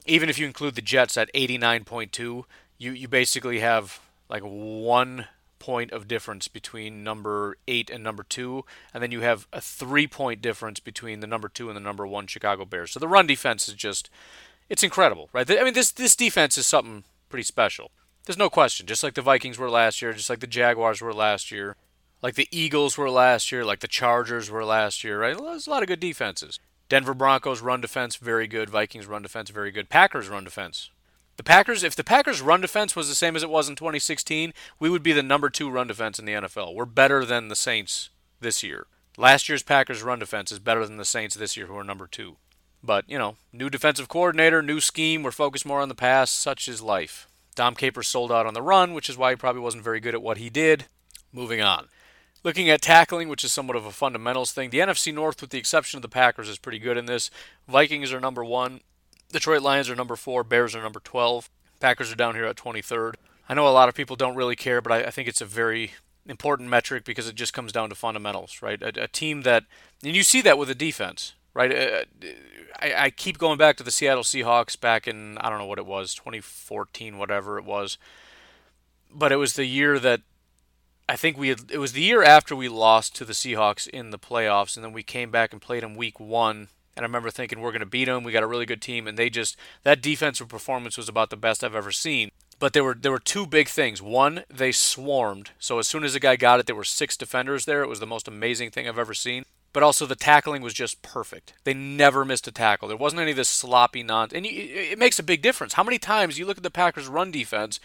even if you include the Jets at 89.2, you, you basically have like one point of difference between number eight and number two, and then you have a three point difference between the number two and the number one Chicago Bears. So the run defense is just it's incredible, right? I mean this this defense is something pretty special. There's no question. Just like the Vikings were last year, just like the Jaguars were last year, like the Eagles were last year, like the Chargers were last year, right? There's a lot of good defenses. Denver Broncos run defense very good. Vikings run defense very good. Packers run defense the Packers, if the Packers' run defense was the same as it was in 2016, we would be the number two run defense in the NFL. We're better than the Saints this year. Last year's Packers' run defense is better than the Saints this year, who are number two. But, you know, new defensive coordinator, new scheme, we're focused more on the pass. Such is life. Dom Capers sold out on the run, which is why he probably wasn't very good at what he did. Moving on. Looking at tackling, which is somewhat of a fundamentals thing, the NFC North, with the exception of the Packers, is pretty good in this. Vikings are number one. Detroit Lions are number four. Bears are number 12. Packers are down here at 23rd. I know a lot of people don't really care, but I, I think it's a very important metric because it just comes down to fundamentals, right? A, a team that, and you see that with the defense, right? Uh, I, I keep going back to the Seattle Seahawks back in, I don't know what it was, 2014, whatever it was. But it was the year that I think we had, it was the year after we lost to the Seahawks in the playoffs, and then we came back and played them week one and I remember thinking we're going to beat them. We got a really good team, and they just that defensive performance was about the best I've ever seen. But there were there were two big things. One, they swarmed. So as soon as the guy got it, there were six defenders there. It was the most amazing thing I've ever seen. But also the tackling was just perfect. They never missed a tackle. There wasn't any of this sloppy nonsense. And it makes a big difference. How many times you look at the Packers' run defense?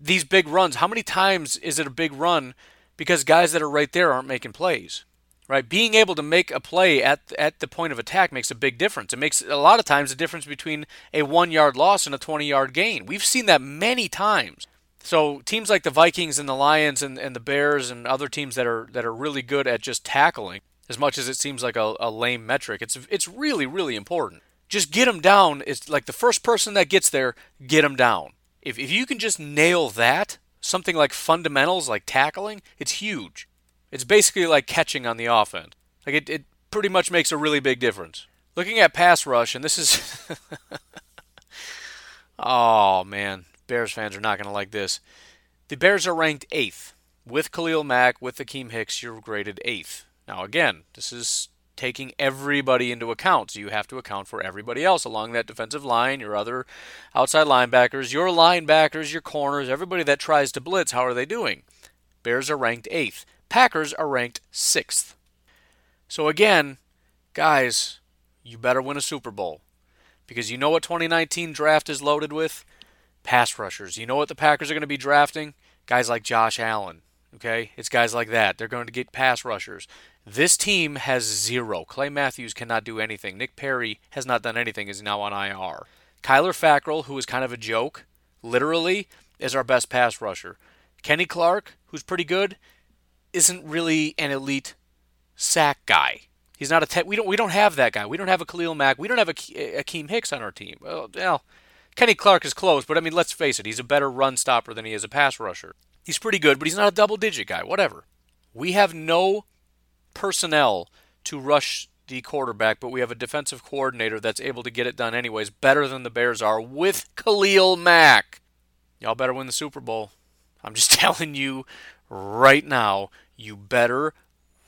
These big runs. How many times is it a big run because guys that are right there aren't making plays? Right? Being able to make a play at at the point of attack makes a big difference. It makes a lot of times a difference between a one yard loss and a 20 yard gain. We've seen that many times. So teams like the Vikings and the Lions and, and the Bears and other teams that are that are really good at just tackling, as much as it seems like a, a lame metric, it's it's really really important. Just get them down. It's like the first person that gets there, get them down. If if you can just nail that, something like fundamentals like tackling, it's huge. It's basically like catching on the offense. Like it, it pretty much makes a really big difference. Looking at pass rush, and this is. oh, man. Bears fans are not going to like this. The Bears are ranked eighth. With Khalil Mack, with Akiem Hicks, you're graded eighth. Now, again, this is taking everybody into account. So you have to account for everybody else along that defensive line, your other outside linebackers, your linebackers, your corners, everybody that tries to blitz. How are they doing? Bears are ranked eighth. Packers are ranked sixth. So again, guys, you better win a Super Bowl. Because you know what 2019 draft is loaded with? Pass rushers. You know what the Packers are going to be drafting? Guys like Josh Allen. Okay? It's guys like that. They're going to get pass rushers. This team has zero. Clay Matthews cannot do anything. Nick Perry has not done anything, is now on IR. Kyler Fackrell, who is kind of a joke, literally, is our best pass rusher. Kenny Clark, who's pretty good, isn't really an elite sack guy. He's not a te- we don't we don't have that guy. We don't have a Khalil Mack. We don't have a Akiem Hicks on our team. Well, well, Kenny Clark is close, but I mean, let's face it, he's a better run stopper than he is a pass rusher. He's pretty good, but he's not a double digit guy. Whatever. We have no personnel to rush the quarterback, but we have a defensive coordinator that's able to get it done anyways, better than the Bears are with Khalil Mack. Y'all better win the Super Bowl. I'm just telling you right now, you better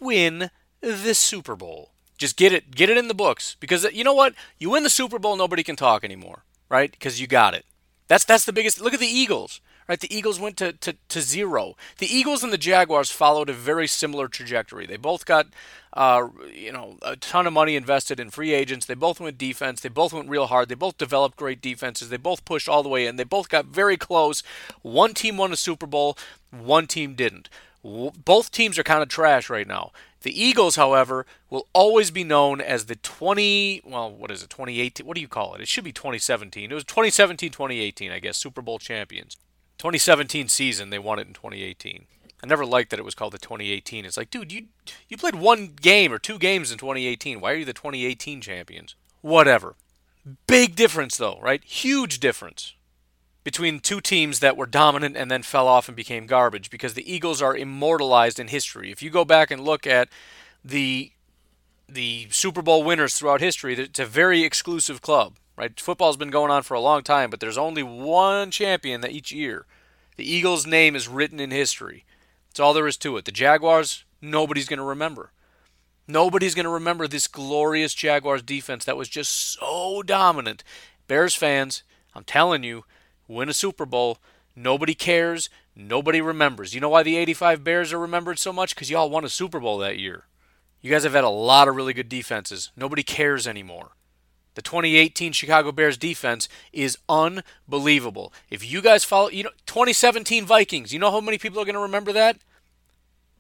win the Super Bowl. Just get it, get it in the books because you know what? You win the Super Bowl, nobody can talk anymore, right? Because you got it. That's that's the biggest. Look at the Eagles, right? The Eagles went to, to, to zero. The Eagles and the Jaguars followed a very similar trajectory. They both got, uh, you know, a ton of money invested in free agents. They both went defense. They both went real hard. They both developed great defenses. They both pushed all the way in. They both got very close. One team won a Super Bowl. One team didn't. Both teams are kind of trash right now. The Eagles, however, will always be known as the 20, well, what is it, 2018? What do you call it? It should be 2017. It was 2017, 2018, I guess, Super Bowl champions. 2017 season, they won it in 2018. I never liked that it was called the 2018. It's like, dude, you you played one game or two games in 2018. Why are you the 2018 champions? Whatever. Big difference though, right? Huge difference between two teams that were dominant and then fell off and became garbage because the Eagles are immortalized in history. If you go back and look at the the Super Bowl winners throughout history, it's a very exclusive club, right? Football's been going on for a long time, but there's only one champion that each year. The Eagles' name is written in history. That's all there is to it. The Jaguars, nobody's going to remember. Nobody's going to remember this glorious Jaguars defense that was just so dominant. Bears fans, I'm telling you, win a Super Bowl. Nobody cares. Nobody remembers. You know why the 85 Bears are remembered so much? Because y'all won a Super Bowl that year. You guys have had a lot of really good defenses. Nobody cares anymore. The 2018 Chicago Bears defense is unbelievable. If you guys follow, you know, 2017 Vikings, you know how many people are going to remember that?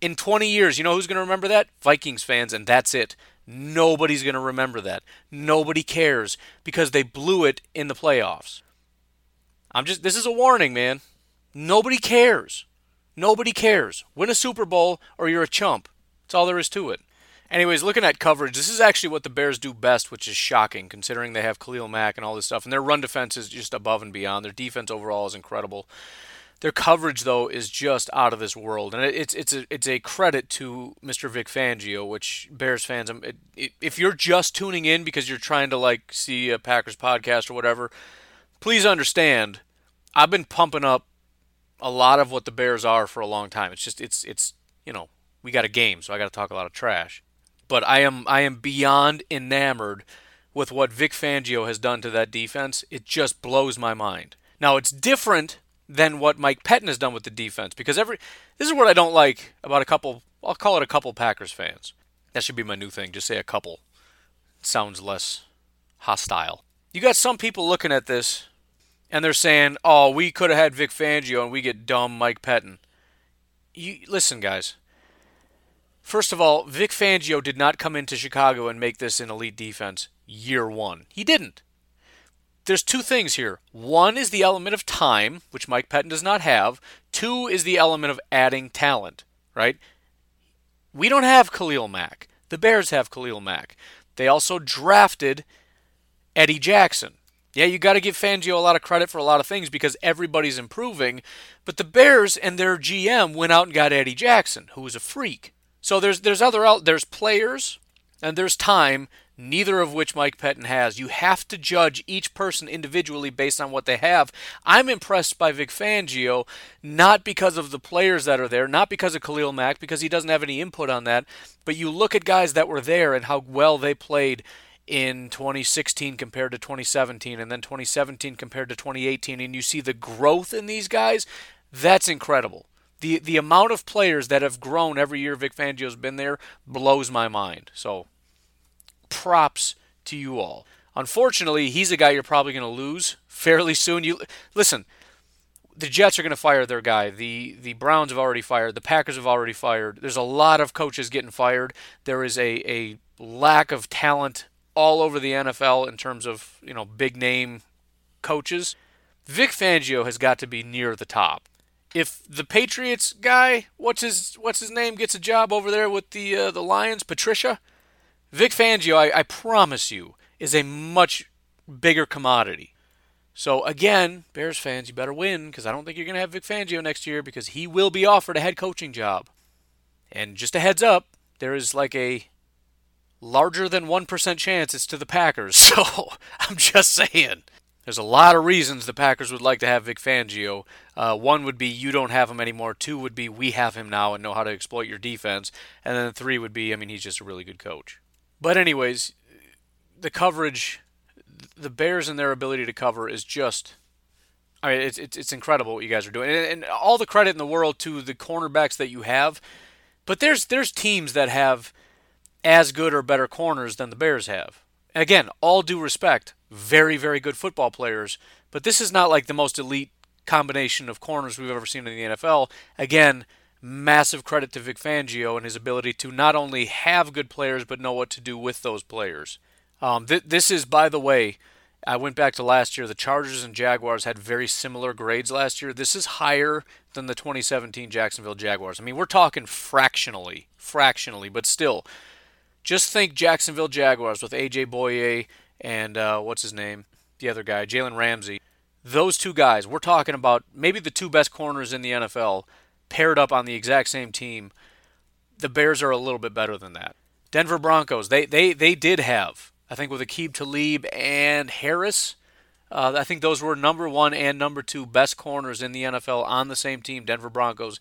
In 20 years, you know who's going to remember that? Vikings fans, and that's it. Nobody's going to remember that. Nobody cares because they blew it in the playoffs. I'm just this is a warning, man. Nobody cares. Nobody cares. Win a Super Bowl or you're a chump. That's all there is to it. Anyways, looking at coverage, this is actually what the Bears do best, which is shocking considering they have Khalil Mack and all this stuff. And their run defense is just above and beyond. Their defense overall is incredible. Their coverage, though, is just out of this world, and it's it's a it's a credit to Mr. Vic Fangio, which Bears fans, um, if you're just tuning in because you're trying to like see a Packers podcast or whatever, please understand, I've been pumping up a lot of what the Bears are for a long time. It's just it's it's you know we got a game, so I got to talk a lot of trash. But I am I am beyond enamored with what Vic Fangio has done to that defense. It just blows my mind. Now it's different than what Mike Pettine has done with the defense because every this is what I don't like about a couple. I'll call it a couple Packers fans. That should be my new thing. Just say a couple. It sounds less hostile. You got some people looking at this and they're saying, "Oh, we could have had Vic Fangio and we get dumb Mike Pettine." You listen, guys. First of all, Vic Fangio did not come into Chicago and make this an elite defense year 1. He didn't. There's two things here. One is the element of time, which Mike Pettine does not have. Two is the element of adding talent, right? We don't have Khalil Mack. The Bears have Khalil Mack. They also drafted Eddie Jackson. Yeah, you got to give Fangio a lot of credit for a lot of things because everybody's improving. But the Bears and their GM went out and got Eddie Jackson, who was a freak. So there's there's other out there's players and there's time neither of which Mike Pettine has. You have to judge each person individually based on what they have. I'm impressed by Vic Fangio, not because of the players that are there, not because of Khalil Mack, because he doesn't have any input on that, but you look at guys that were there and how well they played in 2016 compared to 2017 and then 2017 compared to 2018 and you see the growth in these guys that's incredible the the amount of players that have grown every year Vic Fangio's been there blows my mind so props to you all. Unfortunately, he's a guy you're probably going to lose fairly soon. You listen, the Jets are going to fire their guy. The the Browns have already fired. The Packers have already fired. There's a lot of coaches getting fired. There is a, a lack of talent all over the NFL in terms of, you know, big name coaches. Vic Fangio has got to be near the top. If the Patriots guy, what's his what's his name, gets a job over there with the uh, the Lions, Patricia, Vic Fangio, I, I promise you, is a much bigger commodity. So again, Bears fans, you better win because I don't think you're going to have Vic Fangio next year because he will be offered a head coaching job. And just a heads up, there is like a larger than 1% chance it's to the Packers. So I'm just saying. There's a lot of reasons the Packers would like to have Vic Fangio. Uh, one would be you don't have him anymore. Two would be we have him now and know how to exploit your defense. And then three would be, I mean, he's just a really good coach. But anyways, the coverage, the Bears and their ability to cover is just. I mean, it's, it's, it's incredible what you guys are doing, and, and all the credit in the world to the cornerbacks that you have. But there's there's teams that have as good or better corners than the Bears have. Again, all due respect, very very good football players, but this is not like the most elite combination of corners we've ever seen in the NFL. Again, massive credit to Vic Fangio and his ability to not only have good players but know what to do with those players. Um, th- this is, by the way, I went back to last year. The Chargers and Jaguars had very similar grades last year. This is higher than the 2017 Jacksonville Jaguars. I mean, we're talking fractionally, fractionally, but still. Just think Jacksonville Jaguars with AJ Bouye and uh, what's his name, the other guy, Jalen Ramsey. Those two guys, we're talking about maybe the two best corners in the NFL paired up on the exact same team, the Bears are a little bit better than that. Denver Broncos, they they they did have, I think with Aqib Talib and Harris, uh, I think those were number one and number two best corners in the NFL on the same team, Denver Broncos.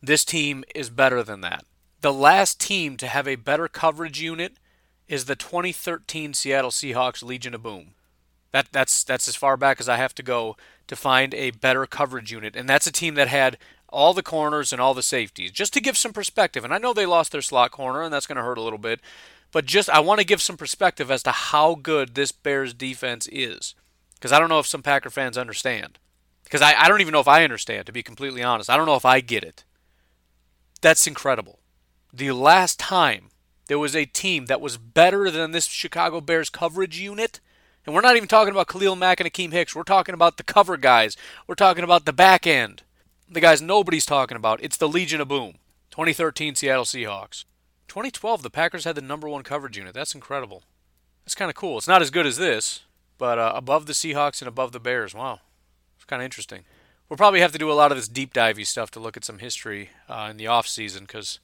This team is better than that. The last team to have a better coverage unit is the 2013 Seattle Seahawks Legion of Boom. That that's that's as far back as I have to go to find a better coverage unit, and that's a team that had all the corners and all the safeties, just to give some perspective. And I know they lost their slot corner, and that's going to hurt a little bit. But just I want to give some perspective as to how good this Bears defense is, because I don't know if some Packer fans understand. Because I, I don't even know if I understand, to be completely honest. I don't know if I get it. That's incredible. The last time there was a team that was better than this Chicago Bears coverage unit, and we're not even talking about Khalil Mack and Akiem Hicks. We're talking about the cover guys. We're talking about the back end the guys nobody's talking about. It's the Legion of Boom. 2013 Seattle Seahawks. 2012, the Packers had the number one coverage unit. That's incredible. That's kind of cool. It's not as good as this, but uh, above the Seahawks and above the Bears. Wow. It's kind of interesting. We'll probably have to do a lot of this deep divey stuff to look at some history uh, in the off season because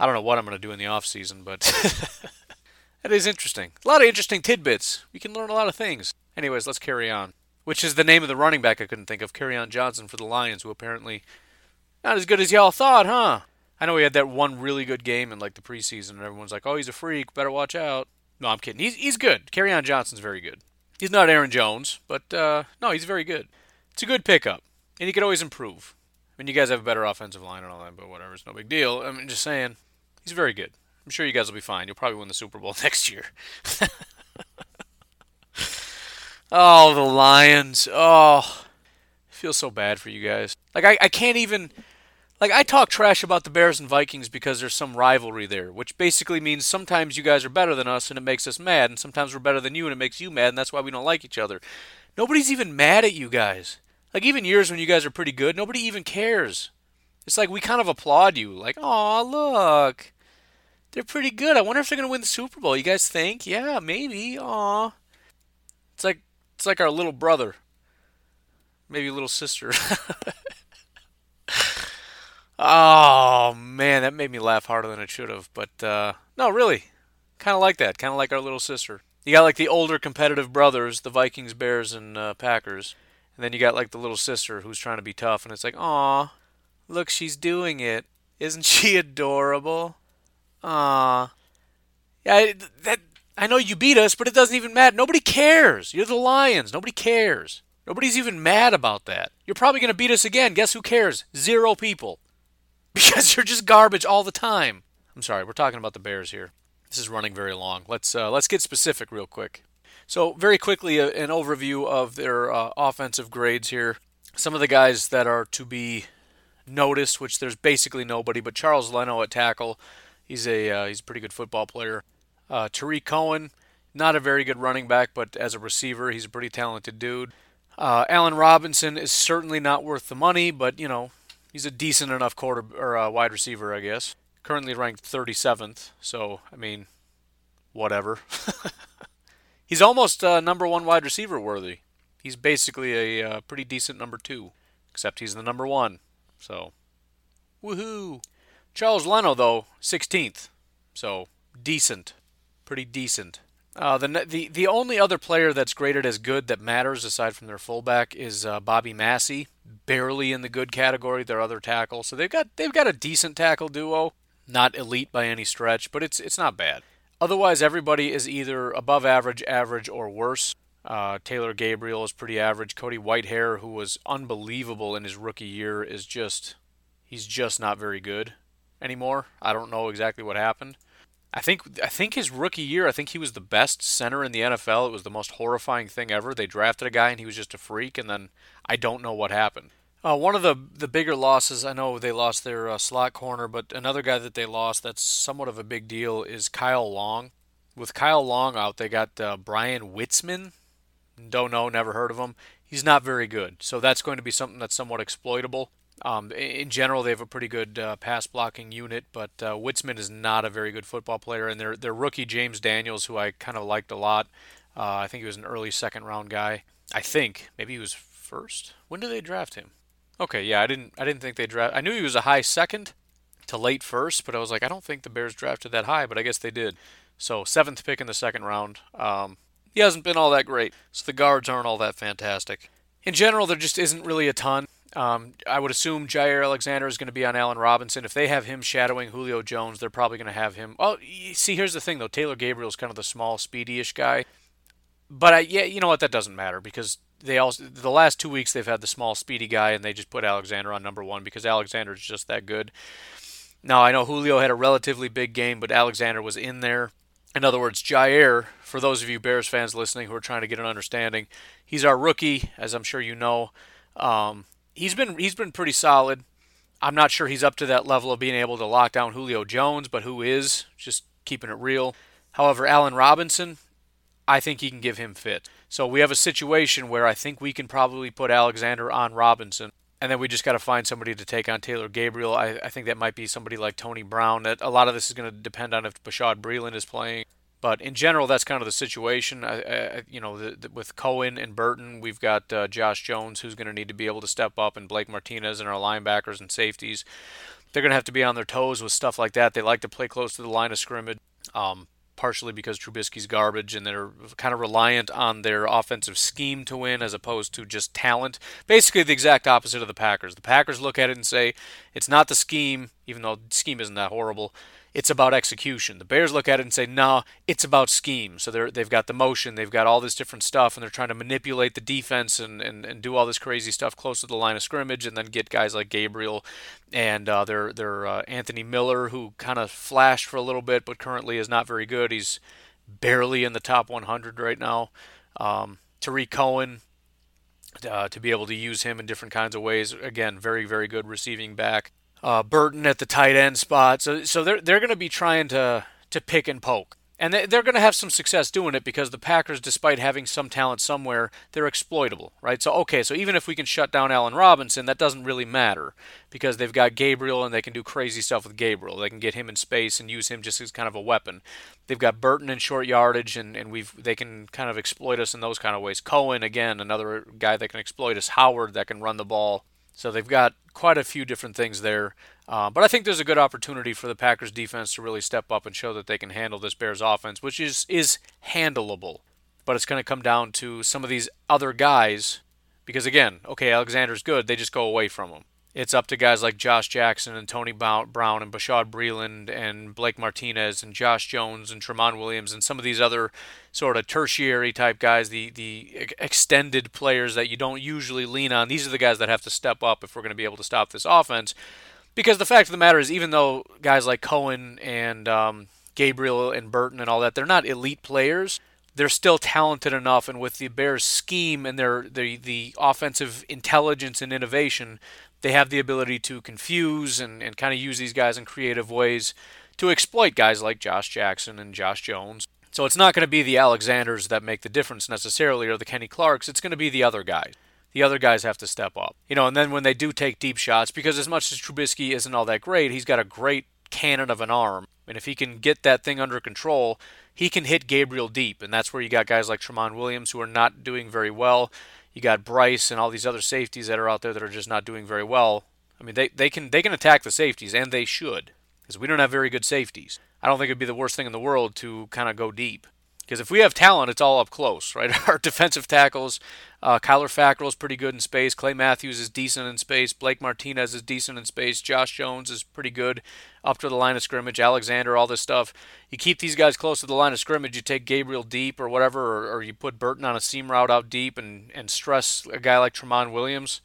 I don't know what I'm going to do in the off season, but that is interesting. A lot of interesting tidbits. We can learn a lot of things. Anyways, let's carry on which is the name of the running back I couldn't think of, Kerryon Johnson for the Lions, who apparently not as good as y'all thought, huh? I know he had that one really good game in like the preseason, and everyone's like, "Oh, he's a freak, better watch out." No, I'm kidding. He's he's good. Kerryon Johnson's very good. He's not Aaron Jones, but uh, no, he's very good. It's a good pickup, and he could always improve. I mean, you guys have a better offensive line and all that, but whatever, it's no big deal. I'm mean, just saying, he's very good. I'm sure you guys will be fine. You'll probably win the Super Bowl next year. Oh, the Lions. Oh, I feel so bad for you guys. Like, I, I can't even. Like, I talk trash about the Bears and Vikings because there's some rivalry there, which basically means sometimes you guys are better than us and it makes us mad, and sometimes we're better than you and it makes you mad, and that's why we don't like each other. Nobody's even mad at you guys. Like, even years when you guys are pretty good, nobody even cares. It's like we kind of applaud you. Like, oh, look. They're pretty good. I wonder if they're to win the Super Bowl. You guys think? Yeah, maybe. Aw. It's like it's like our little brother, maybe little sister. oh man, that made me laugh harder than it should have. But uh, no, really, Kind of like that. Kind of like our little sister. You got like the older competitive brothers, the Vikings, Bears, and uh, Packers, and then you got like the little sister who's trying to be tough, and it's like, aw, look, she's doing it. Isn't she adorable? Aw. Yeah, that I know you beat us, but it doesn't even matter. Nobody cares. You're the Lions. Nobody cares. Nobody's even mad about that. You're probably going to beat us again. Guess who cares? Zero people. Because you're just garbage all the time. I'm sorry, we're talking about the Bears here. This is running very long. Let's uh, let's get specific real quick. So very quickly, uh, an overview of their uh, offensive grades here. Some of the guys that are to be noticed, which there's basically nobody, but Charles Leno at tackle. He's a uh, he's a pretty good football player. Uh, Tarik Cohen, not a very good running back, but as a receiver, he's a pretty talented dude. Uh, Allen Robinson is certainly not worth the money, but you know he's a decent enough quarter or uh, wide receiver, I guess currently ranked 37th. So, I mean, whatever. he's almost uh, number one wide receiver worthy. He's basically a uh, pretty decent number two, except he's the number one. So, woohoo! Charles Leno, though, 16th. So, decent. Pretty decent. Uh, the, the the only other player that's graded as good that matters aside from their fullback is uh, Bobby Massie, barely in the good category. Their other tackle, so they've got they've got a decent tackle duo. Not elite by any stretch, but it's it's not bad. Otherwise, everybody is either above average, average, or worse. Uh, Taylor Gabriel is pretty average. Cody Whitehair, who was unbelievable in his rookie year, is just he's just not very good anymore. I don't know exactly what happened. I think I think his rookie year, I think he was the best center in the NFL. It was the most horrifying thing ever. They drafted a guy and he was just a freak, and then I don't know what happened. Uh, one of the the bigger losses, I know they lost their uh, slot corner, but another guy that they lost that's somewhat of a big deal is Kyle Long. With Kyle Long out, they got uh, Bryan Witzmann. Don't know, never heard of him. He's not very good, so that's going to be something that's somewhat exploitable. Um, in general, they have a pretty good uh, pass blocking unit, but uh, Witzmann is not a very good football player. And their their rookie James Daniels, who I kind of liked a lot, uh, I think he was an early second round guy. I think maybe he was first. When did they draft him? Okay, yeah, I didn't I didn't think they draft. I knew he was a high second to late first, but I was like, I don't think the Bears drafted that high, but I guess they did. So seventh pick in the second round. Um, he hasn't been all that great, so the guards aren't all that fantastic. In general, there just isn't really a ton. Um, I would assume Jaire Alexander is going to be on Allen Robinson. If they have him shadowing Julio Jones, they're probably going to have him. Oh, see, here's the thing though. Taylor Gabriel is kind of the small, speedy-ish guy. But I, yeah, you know what? That doesn't matter because they also the last two weeks they've had the small speedy guy and they just put Alexander on number one because Alexander is just that good. Now I know Julio had a relatively big game, but Alexander was in there. In other words, Jaire, for those of you Bears fans listening who are trying to get an understanding, he's our rookie, as I'm sure you know. Um, he's been he's been pretty solid. I'm not sure he's up to that level of being able to lock down Julio Jones, but who is? Just keeping it real. However, Allen Robinson, I think he can give him fit. So we have a situation where I think we can probably put Alexander on Robinson. And then we just got to find somebody to take on Taylor Gabriel. I, I think that might be somebody like Tony Brown. A lot of this is going to depend on if Bashaud Breeland is playing. But in general, that's kind of the situation. I, I, you know, the, the, with Cohen and Burton, we've got uh, Josh Jones, who's going to need to be able to step up, and Blake Martinez and our linebackers and safeties. They're going to have to be on their toes with stuff like that. They like to play close to the line of scrimmage. Um, partially because Trubisky's garbage and they're kind of reliant on their offensive scheme to win as opposed to just talent. Basically, the exact opposite of the Packers. The Packers look at it and say, it's not the scheme, even though the scheme isn't that horrible it's about execution. The Bears look at it and say, no, it's about scheme. So they're, they've got the motion, they've got all this different stuff, and they're trying to manipulate the defense and, and, and do all this crazy stuff close to the line of scrimmage and then get guys like Gabriel and uh, their, their uh, Anthony Miller, who kind of flashed for a little bit but currently is not very good. He's barely in the top 100 right now. Um, Tarik Cohen, uh, to be able to use him in different kinds of ways. Again, very, very good receiving back uh, Burton at the tight end spot. So so they're they're going to be trying to to pick and poke. And they're going to have some success doing it because the Packers, despite having some talent somewhere, they're exploitable, right? So, okay, so even if we can shut down Allen Robinson, that doesn't really matter because they've got Gabriel and they can do crazy stuff with Gabriel. They can get him in space and use him just as kind of a weapon. They've got Burton in short yardage and, and we've they can kind of exploit us in those kind of ways. Cohen, again, another guy that can exploit us. Howard that can run the ball So they've got quite a few different things there. Uh, but I think there's a good opportunity for the Packers defense to really step up and show that they can handle this Bears offense, which is is handleable. But it's going to come down to some of these other guys because again, okay, Alexander's good, they just go away from him. It's up to guys like Josh Jackson and Tony Brown and Bashaud Breeland and Blake Martinez and Josh Jones and Tramon Williams and some of these other sort of tertiary type guys, the the extended players that you don't usually lean on. These are the guys that have to step up if we're going to be able to stop this offense. Because the fact of the matter is, even though guys like Cohen and um, Gabriel and Burton and all that, they're not elite players they're still talented enough, and with the Bears' scheme and their the the offensive intelligence and innovation, they have the ability to confuse and, and kind of use these guys in creative ways to exploit guys like Josh Jackson and Josh Jones. So it's not going to be the Alexanders that make the difference necessarily, or the Kenny Clarks. It's going to be the other guys. The other guys have to step up, you know. And then when they do take deep shots, because as much as Trubisky isn't all that great, he's got a great cannon of an arm, and if he can get that thing under control, he can hit Gabriel deep, and that's where you got guys like Tramon Williams who are not doing very well. You got Brice and all these other safeties that are out there that are just not doing very well. I mean, they, they can they can attack the safeties, and they should, because we don't have very good safeties. I don't think it'd be the worst thing in the world to kind of go deep. Because if we have talent, it's all up close, right? Our defensive tackles, uh, Kyler Fackrell is pretty good in space. Clay Matthews is decent in space. Blake Martinez is decent in space. Josh Jones is pretty good up to the line of scrimmage. Alexander, all this stuff. You keep these guys close to the line of scrimmage. You take Gabriel deep or whatever, or, or you put Burton on a seam route out deep and, and stress a guy like Tramon Williams.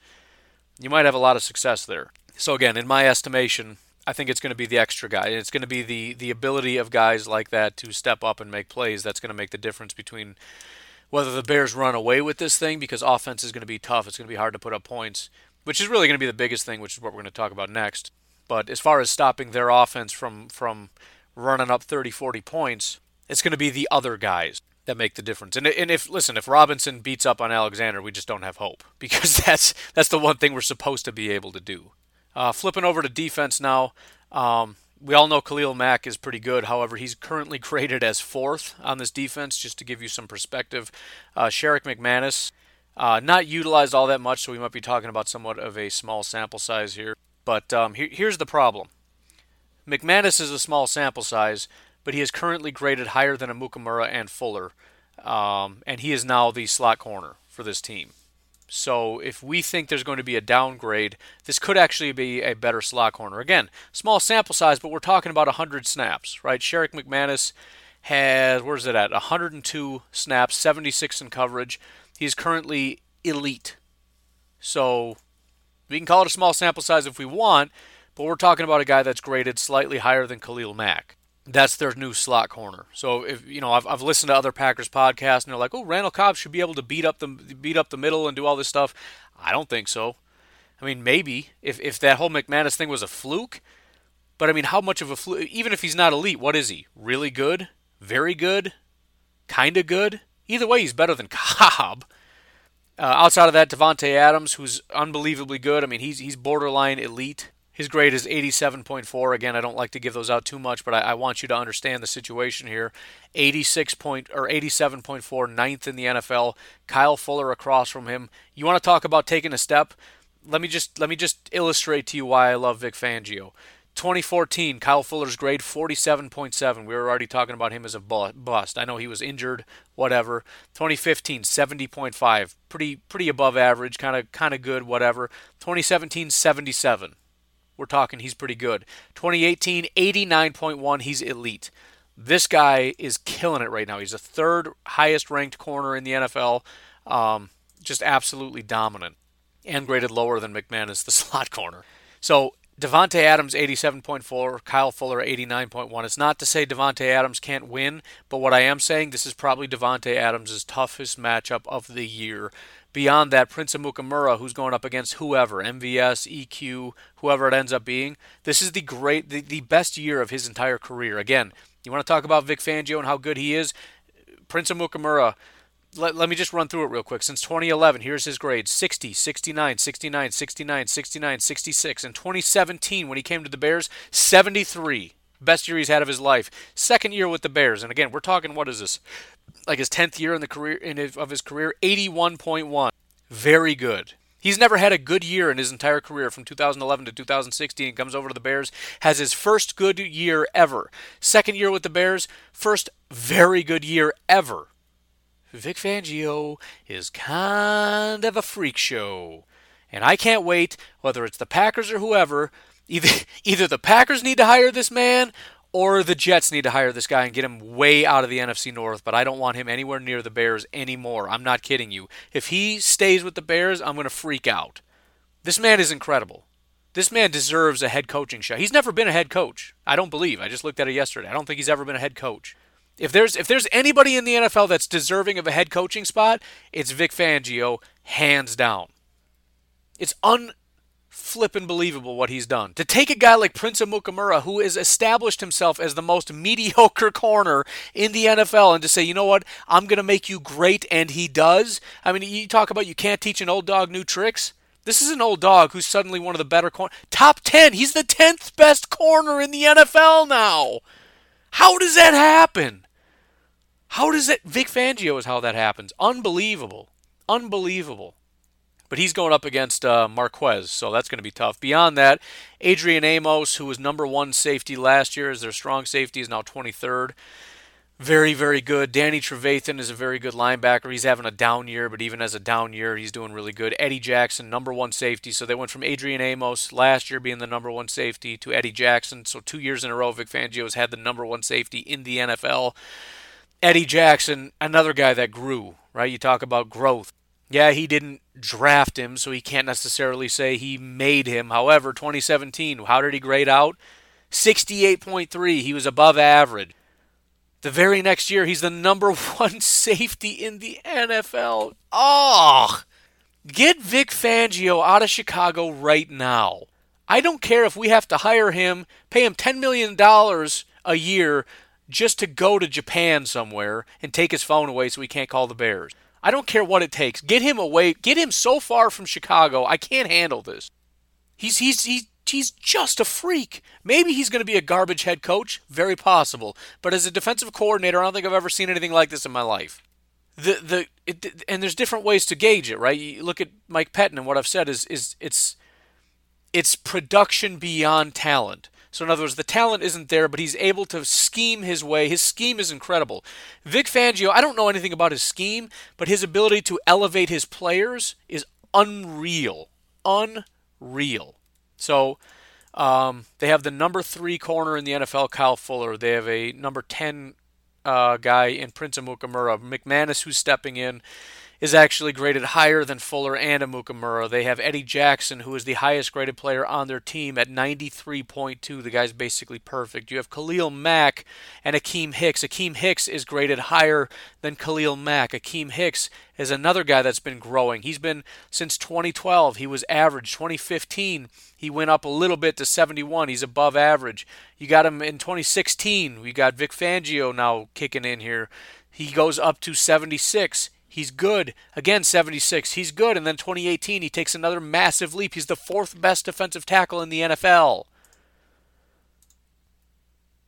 You might have a lot of success there. So again, in my estimation, I think it's going to be the extra guy. It's going to be the the ability of guys like that to step up and make plays. That's going to make the difference between whether the Bears run away with this thing because offense is going to be tough. It's going to be hard to put up points, which is really going to be the biggest thing, which is what we're going to talk about next. But as far as stopping their offense from from running up 30, 40 points, it's going to be the other guys that make the difference. And and if listen, if Robinson beats up on Alexander, we just don't have hope because that's that's the one thing we're supposed to be able to do. Uh, flipping over to defense now. Um, we all know Khalil Mack is pretty good. However, he's currently graded as fourth on this defense, just to give you some perspective. Uh, Sherrick McManus, uh, not utilized all that much, so we might be talking about somewhat of a small sample size here. But um, here, here's the problem McManus is a small sample size, but he is currently graded higher than Amukamara and Fuller, um, and he is now the slot corner for this team. So if we think there's going to be a downgrade, this could actually be a better slot corner. Again, small sample size, but we're talking about 100 snaps, right? Sherrick McManus has, where's it at? 102 snaps, 76 in coverage. He's currently elite. So we can call it a small sample size if we want, but we're talking about a guy that's graded slightly higher than Khalil Mack that's their new slot corner. So if you know, I've, I've listened to other Packers podcasts, and they're like, "Oh, Randall Cobb should be able to beat up the beat up the middle and do all this stuff." I don't think so. I mean, maybe if if that whole McManus thing was a fluke, but I mean, how much of a fluke? Even if he's not elite, what is he? Really good? Very good? Kind of good? Either way, he's better than Cobb. Uh, outside of that, Davante Adams, who's unbelievably good. I mean, he's he's borderline elite. His grade is 87.4. Again, I don't like to give those out too much, but I, I, want you to understand the situation here. 86 point or 87.4, ninth in the NFL. Kyle Fuller across from him. You want to talk about taking a step? Let me just let me just illustrate to you why I love Vic Fangio. 2014, Kyle Fuller's grade 47.7. We were already talking about him as a bust. I know he was injured, whatever. 2015, 70.5, pretty pretty above average, kind of kind of good, whatever. 2017, 77 we're talking he's pretty good. 2018, 89.1, he's elite. This guy is killing it right now. He's the third highest ranked corner in the NFL. Um, just absolutely dominant and graded lower than McManus, the slot corner. So Davante Adams 87.4, Kyle Fuller 89.1. It's not to say Davante Adams can't win, but what I am saying this is probably Davante Adams' toughest matchup of the year beyond that, Prince Amukamara, who's going up against whoever, MVS, EQ, whoever it ends up being, this is the great, the, the best year of his entire career. Again, you want to talk about Vic Fangio and how good he is? Prince Amukamara, let, let me just run through it real quick. Since 2011, here's his grades 60, 69, 69, 69, 69, 66. In 2017, when he came to the Bears, 73. Best year he's had of his life. Second year with the Bears. And again, we're talking, what is this? Like his 10th year in the career in his, of his career, 81.1. Very good. He's never had a good year in his entire career from 2011 to 2016. Comes over to the Bears, has his first good year ever. Second year with the Bears, first very good year ever. Vic Fangio is kind of a freak show. And I can't wait, whether it's the Packers or whoever, either, either the Packers need to hire this man or the Jets need to hire this guy and get him way out of the NFC North, but I don't want him anywhere near the Bears anymore. I'm not kidding you. If he stays with the Bears, I'm going to freak out. This man is incredible. This man deserves a head coaching shot. He's never been a head coach. I don't believe. I just looked at it yesterday. I don't think he's ever been a head coach. If there's if there's anybody in the NFL that's deserving of a head coaching spot, it's Vic Fangio, hands down. It's un flippin' believable what he's done. To take a guy like Prince Amukamara, who has established himself as the most mediocre corner in the NFL, and to say, you know what, I'm going to make you great, and he does. I mean, you talk about you can't teach an old dog new tricks. This is an old dog who's suddenly one of the better corner. Top 10. He's the 10th best corner in the NFL now. How does that happen? How does that? Vic Fangio is how that happens. Unbelievable. Unbelievable. But he's going up against uh, Marquez, so that's going to be tough. Beyond that, Adrian Amos, who was number one safety last year, is their strong safety, is now 23rd. Very, very good. Danny Trevathan is a very good linebacker. He's having a down year, but even as a down year, he's doing really good. Eddie Jackson, number one safety. So they went from Adrian Amos last year being the number one safety to Eddie Jackson. So two years in a row, Vic Fangio has had the number one safety in the NFL. Eddie Jackson, another guy that grew, right? You talk about growth. Yeah, he didn't draft him, so he can't necessarily say he made him. However, 2017, how did he grade out? 68.3. He was above average. The very next year, he's the number one safety in the NFL. Oh, get Vic Fangio out of Chicago right now. I don't care if we have to hire him, pay him $10 million a year just to go to Japan somewhere and take his phone away so he can't call the Bears. I don't care what it takes. Get him away. Get him so far from Chicago. I can't handle this. He's he's he's he's just a freak. Maybe he's going to be a garbage head coach, very possible. But as a defensive coordinator, I don't think I've ever seen anything like this in my life. The the it, and there's different ways to gauge it, right? You look at Mike Pettine and what I've said is is it's it's production beyond talent. So, in other words, the talent isn't there, but he's able to scheme his way. His scheme is incredible. Vic Fangio, I don't know anything about his scheme, but his ability to elevate his players is unreal. Unreal. So, um, they have the number three corner in the NFL, Kyle Fuller. They have a number 10 uh, guy in Prince Amukamara. McManus, who's stepping in is actually graded higher than Fuller and Amukamara. They have Eddie Jackson, who is the highest graded player on their team at 93.2. The guy's basically perfect. You have Khalil Mack and Akiem Hicks. Akiem Hicks is graded higher than Khalil Mack. Akiem Hicks is another guy that's been growing. He's been since 2012. He was average. 2015, he went up a little bit to 71. He's above average. You got him in 2016. We got Vic Fangio now kicking in here. He goes up to 76. He's good. Again, 76. He's good. And then 2018, he takes another massive leap. He's the fourth best defensive tackle in the NFL.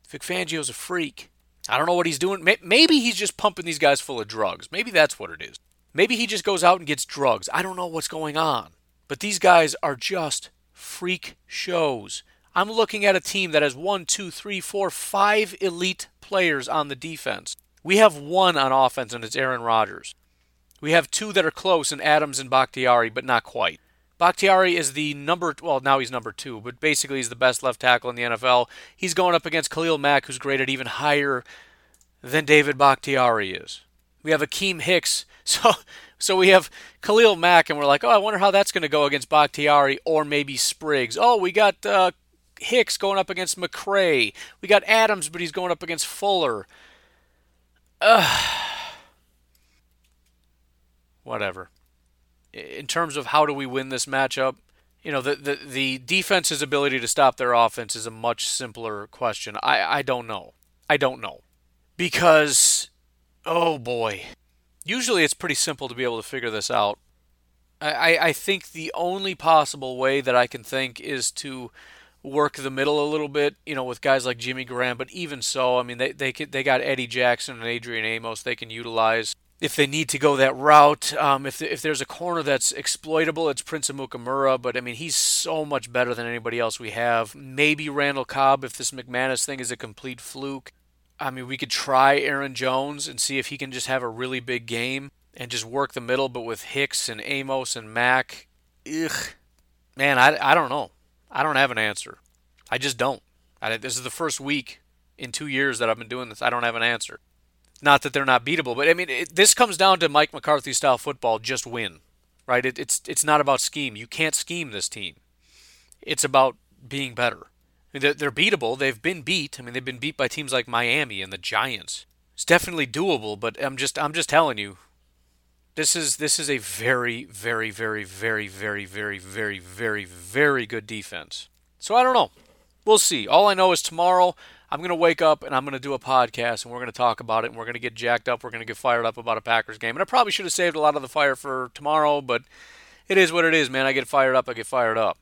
Vic Fangio's a freak. I don't know what he's doing. Maybe he's just pumping these guys full of drugs. Maybe that's what it is. Maybe he just goes out and gets drugs. I don't know what's going on. But these guys are just freak shows. I'm looking at a team that has one, two, three, four, five elite players on the defense. We have one on offense, and it's Aaron Rodgers. We have two that are close in Adams and Bakhtiari, but not quite. Bakhtiari is the number, well, now he's number two, but basically he's the best left tackle in the NFL. He's going up against Khalil Mack, who's graded even higher than David Bakhtiari is. We have Akiem Hicks. So, so we have Khalil Mack, and we're like, oh, I wonder how that's going to go against Bakhtiari or maybe Spriggs. Oh, we got uh, Hicks going up against McCray. We got Adams, but he's going up against Fuller. Ugh whatever. In terms of how do we win this matchup, you know, the, the, the defense's ability to stop their offense is a much simpler question. I, I don't know. I don't know. Because, oh boy. Usually it's pretty simple to be able to figure this out. I, I think the only possible way that I can think is to work the middle a little bit, you know, with guys like Jimmy Graham. But even so, I mean, they they they got Eddie Jackson and Adrian Amos they can utilize. If they need to go that route. Um, if, if there's a corner that's exploitable, it's Prince Amukamara, but I mean, he's so much better than anybody else we have. Maybe Randall Cobb if this McManus thing is a complete fluke. I mean, we could try Aaron Jones and see if he can just have a really big game and just work the middle, but with Hicks and Amos and Mack, ugh. Man, I, I don't know. I don't have an answer. I just don't. I, this is the first week in two years that I've been doing this. I don't have an answer. Not that they're not beatable, but I mean, it, this comes down to Mike McCarthy style football. Just win, right? It, it's it's not about scheme. You can't scheme this team. It's about being better. I mean, they're, they're beatable. They've been beat. I mean, they've been beat by teams like Miami and the Giants. It's definitely doable, but I'm just I'm just telling you, this is this is a very very very very very very very very very good defense. So I don't know. We'll see. All I know is tomorrow I'm going to wake up and I'm going to do a podcast and we're going to talk about it and we're going to get jacked up. We're going to get fired up about a Packers game. And I probably should have saved a lot of the fire for tomorrow, but it is what it is, man. I get fired up, I get fired up.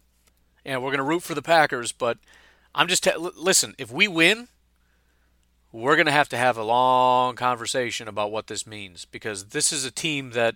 And we're going to root for the Packers, but I'm just listen, if we win, we're going to have to have a long conversation about what this means because this is a team that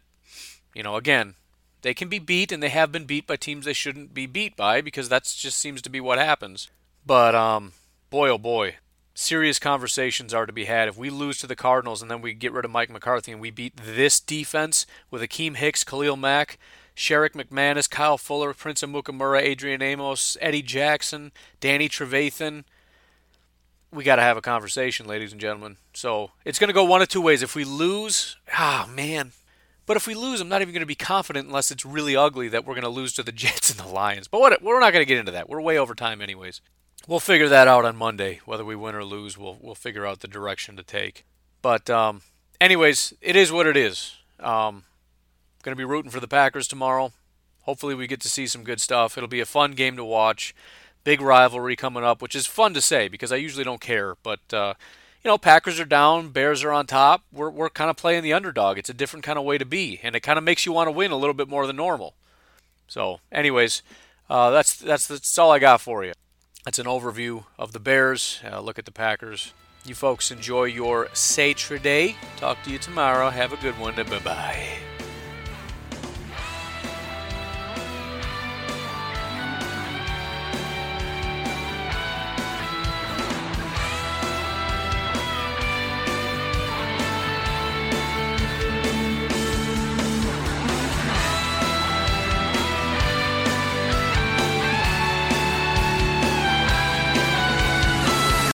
you know, again, they can be beat and they have been beat by teams they shouldn't be beat by because that just seems to be what happens. But um boy, oh boy, serious conversations are to be had. If we lose to the Cardinals and then we get rid of Mike McCarthy and we beat this defense with Akiem Hicks, Khalil Mack, Sherrick McManus, Kyle Fuller, Prince Amukamara, Adrian Amos, Eddie Jackson, Danny Trevathan, we got to have a conversation, ladies and gentlemen. So it's going to go one of two ways. If we lose, ah, man. But if we lose, I'm not even going to be confident unless it's really ugly that we're going to lose to the Jets and the Lions. But what, we're not going to get into that. We're way over time, anyways. We'll figure that out on Monday. Whether we win or lose, we'll we'll figure out the direction to take. But um, anyways, it is what it is. Um, going to be rooting for the Packers tomorrow. Hopefully, we get to see some good stuff. It'll be a fun game to watch. Big rivalry coming up, which is fun to say because I usually don't care. But uh, you know, Packers are down, Bears are on top. We're we're kind of playing the underdog. It's a different kind of way to be, and it kind of makes you want to win a little bit more than normal. So, anyways, uh, that's that's that's all I got for you. That's an overview of the Bears. Uh, look at the Packers. You folks enjoy your Saturday. Talk to you tomorrow. Have a good one. Bye bye.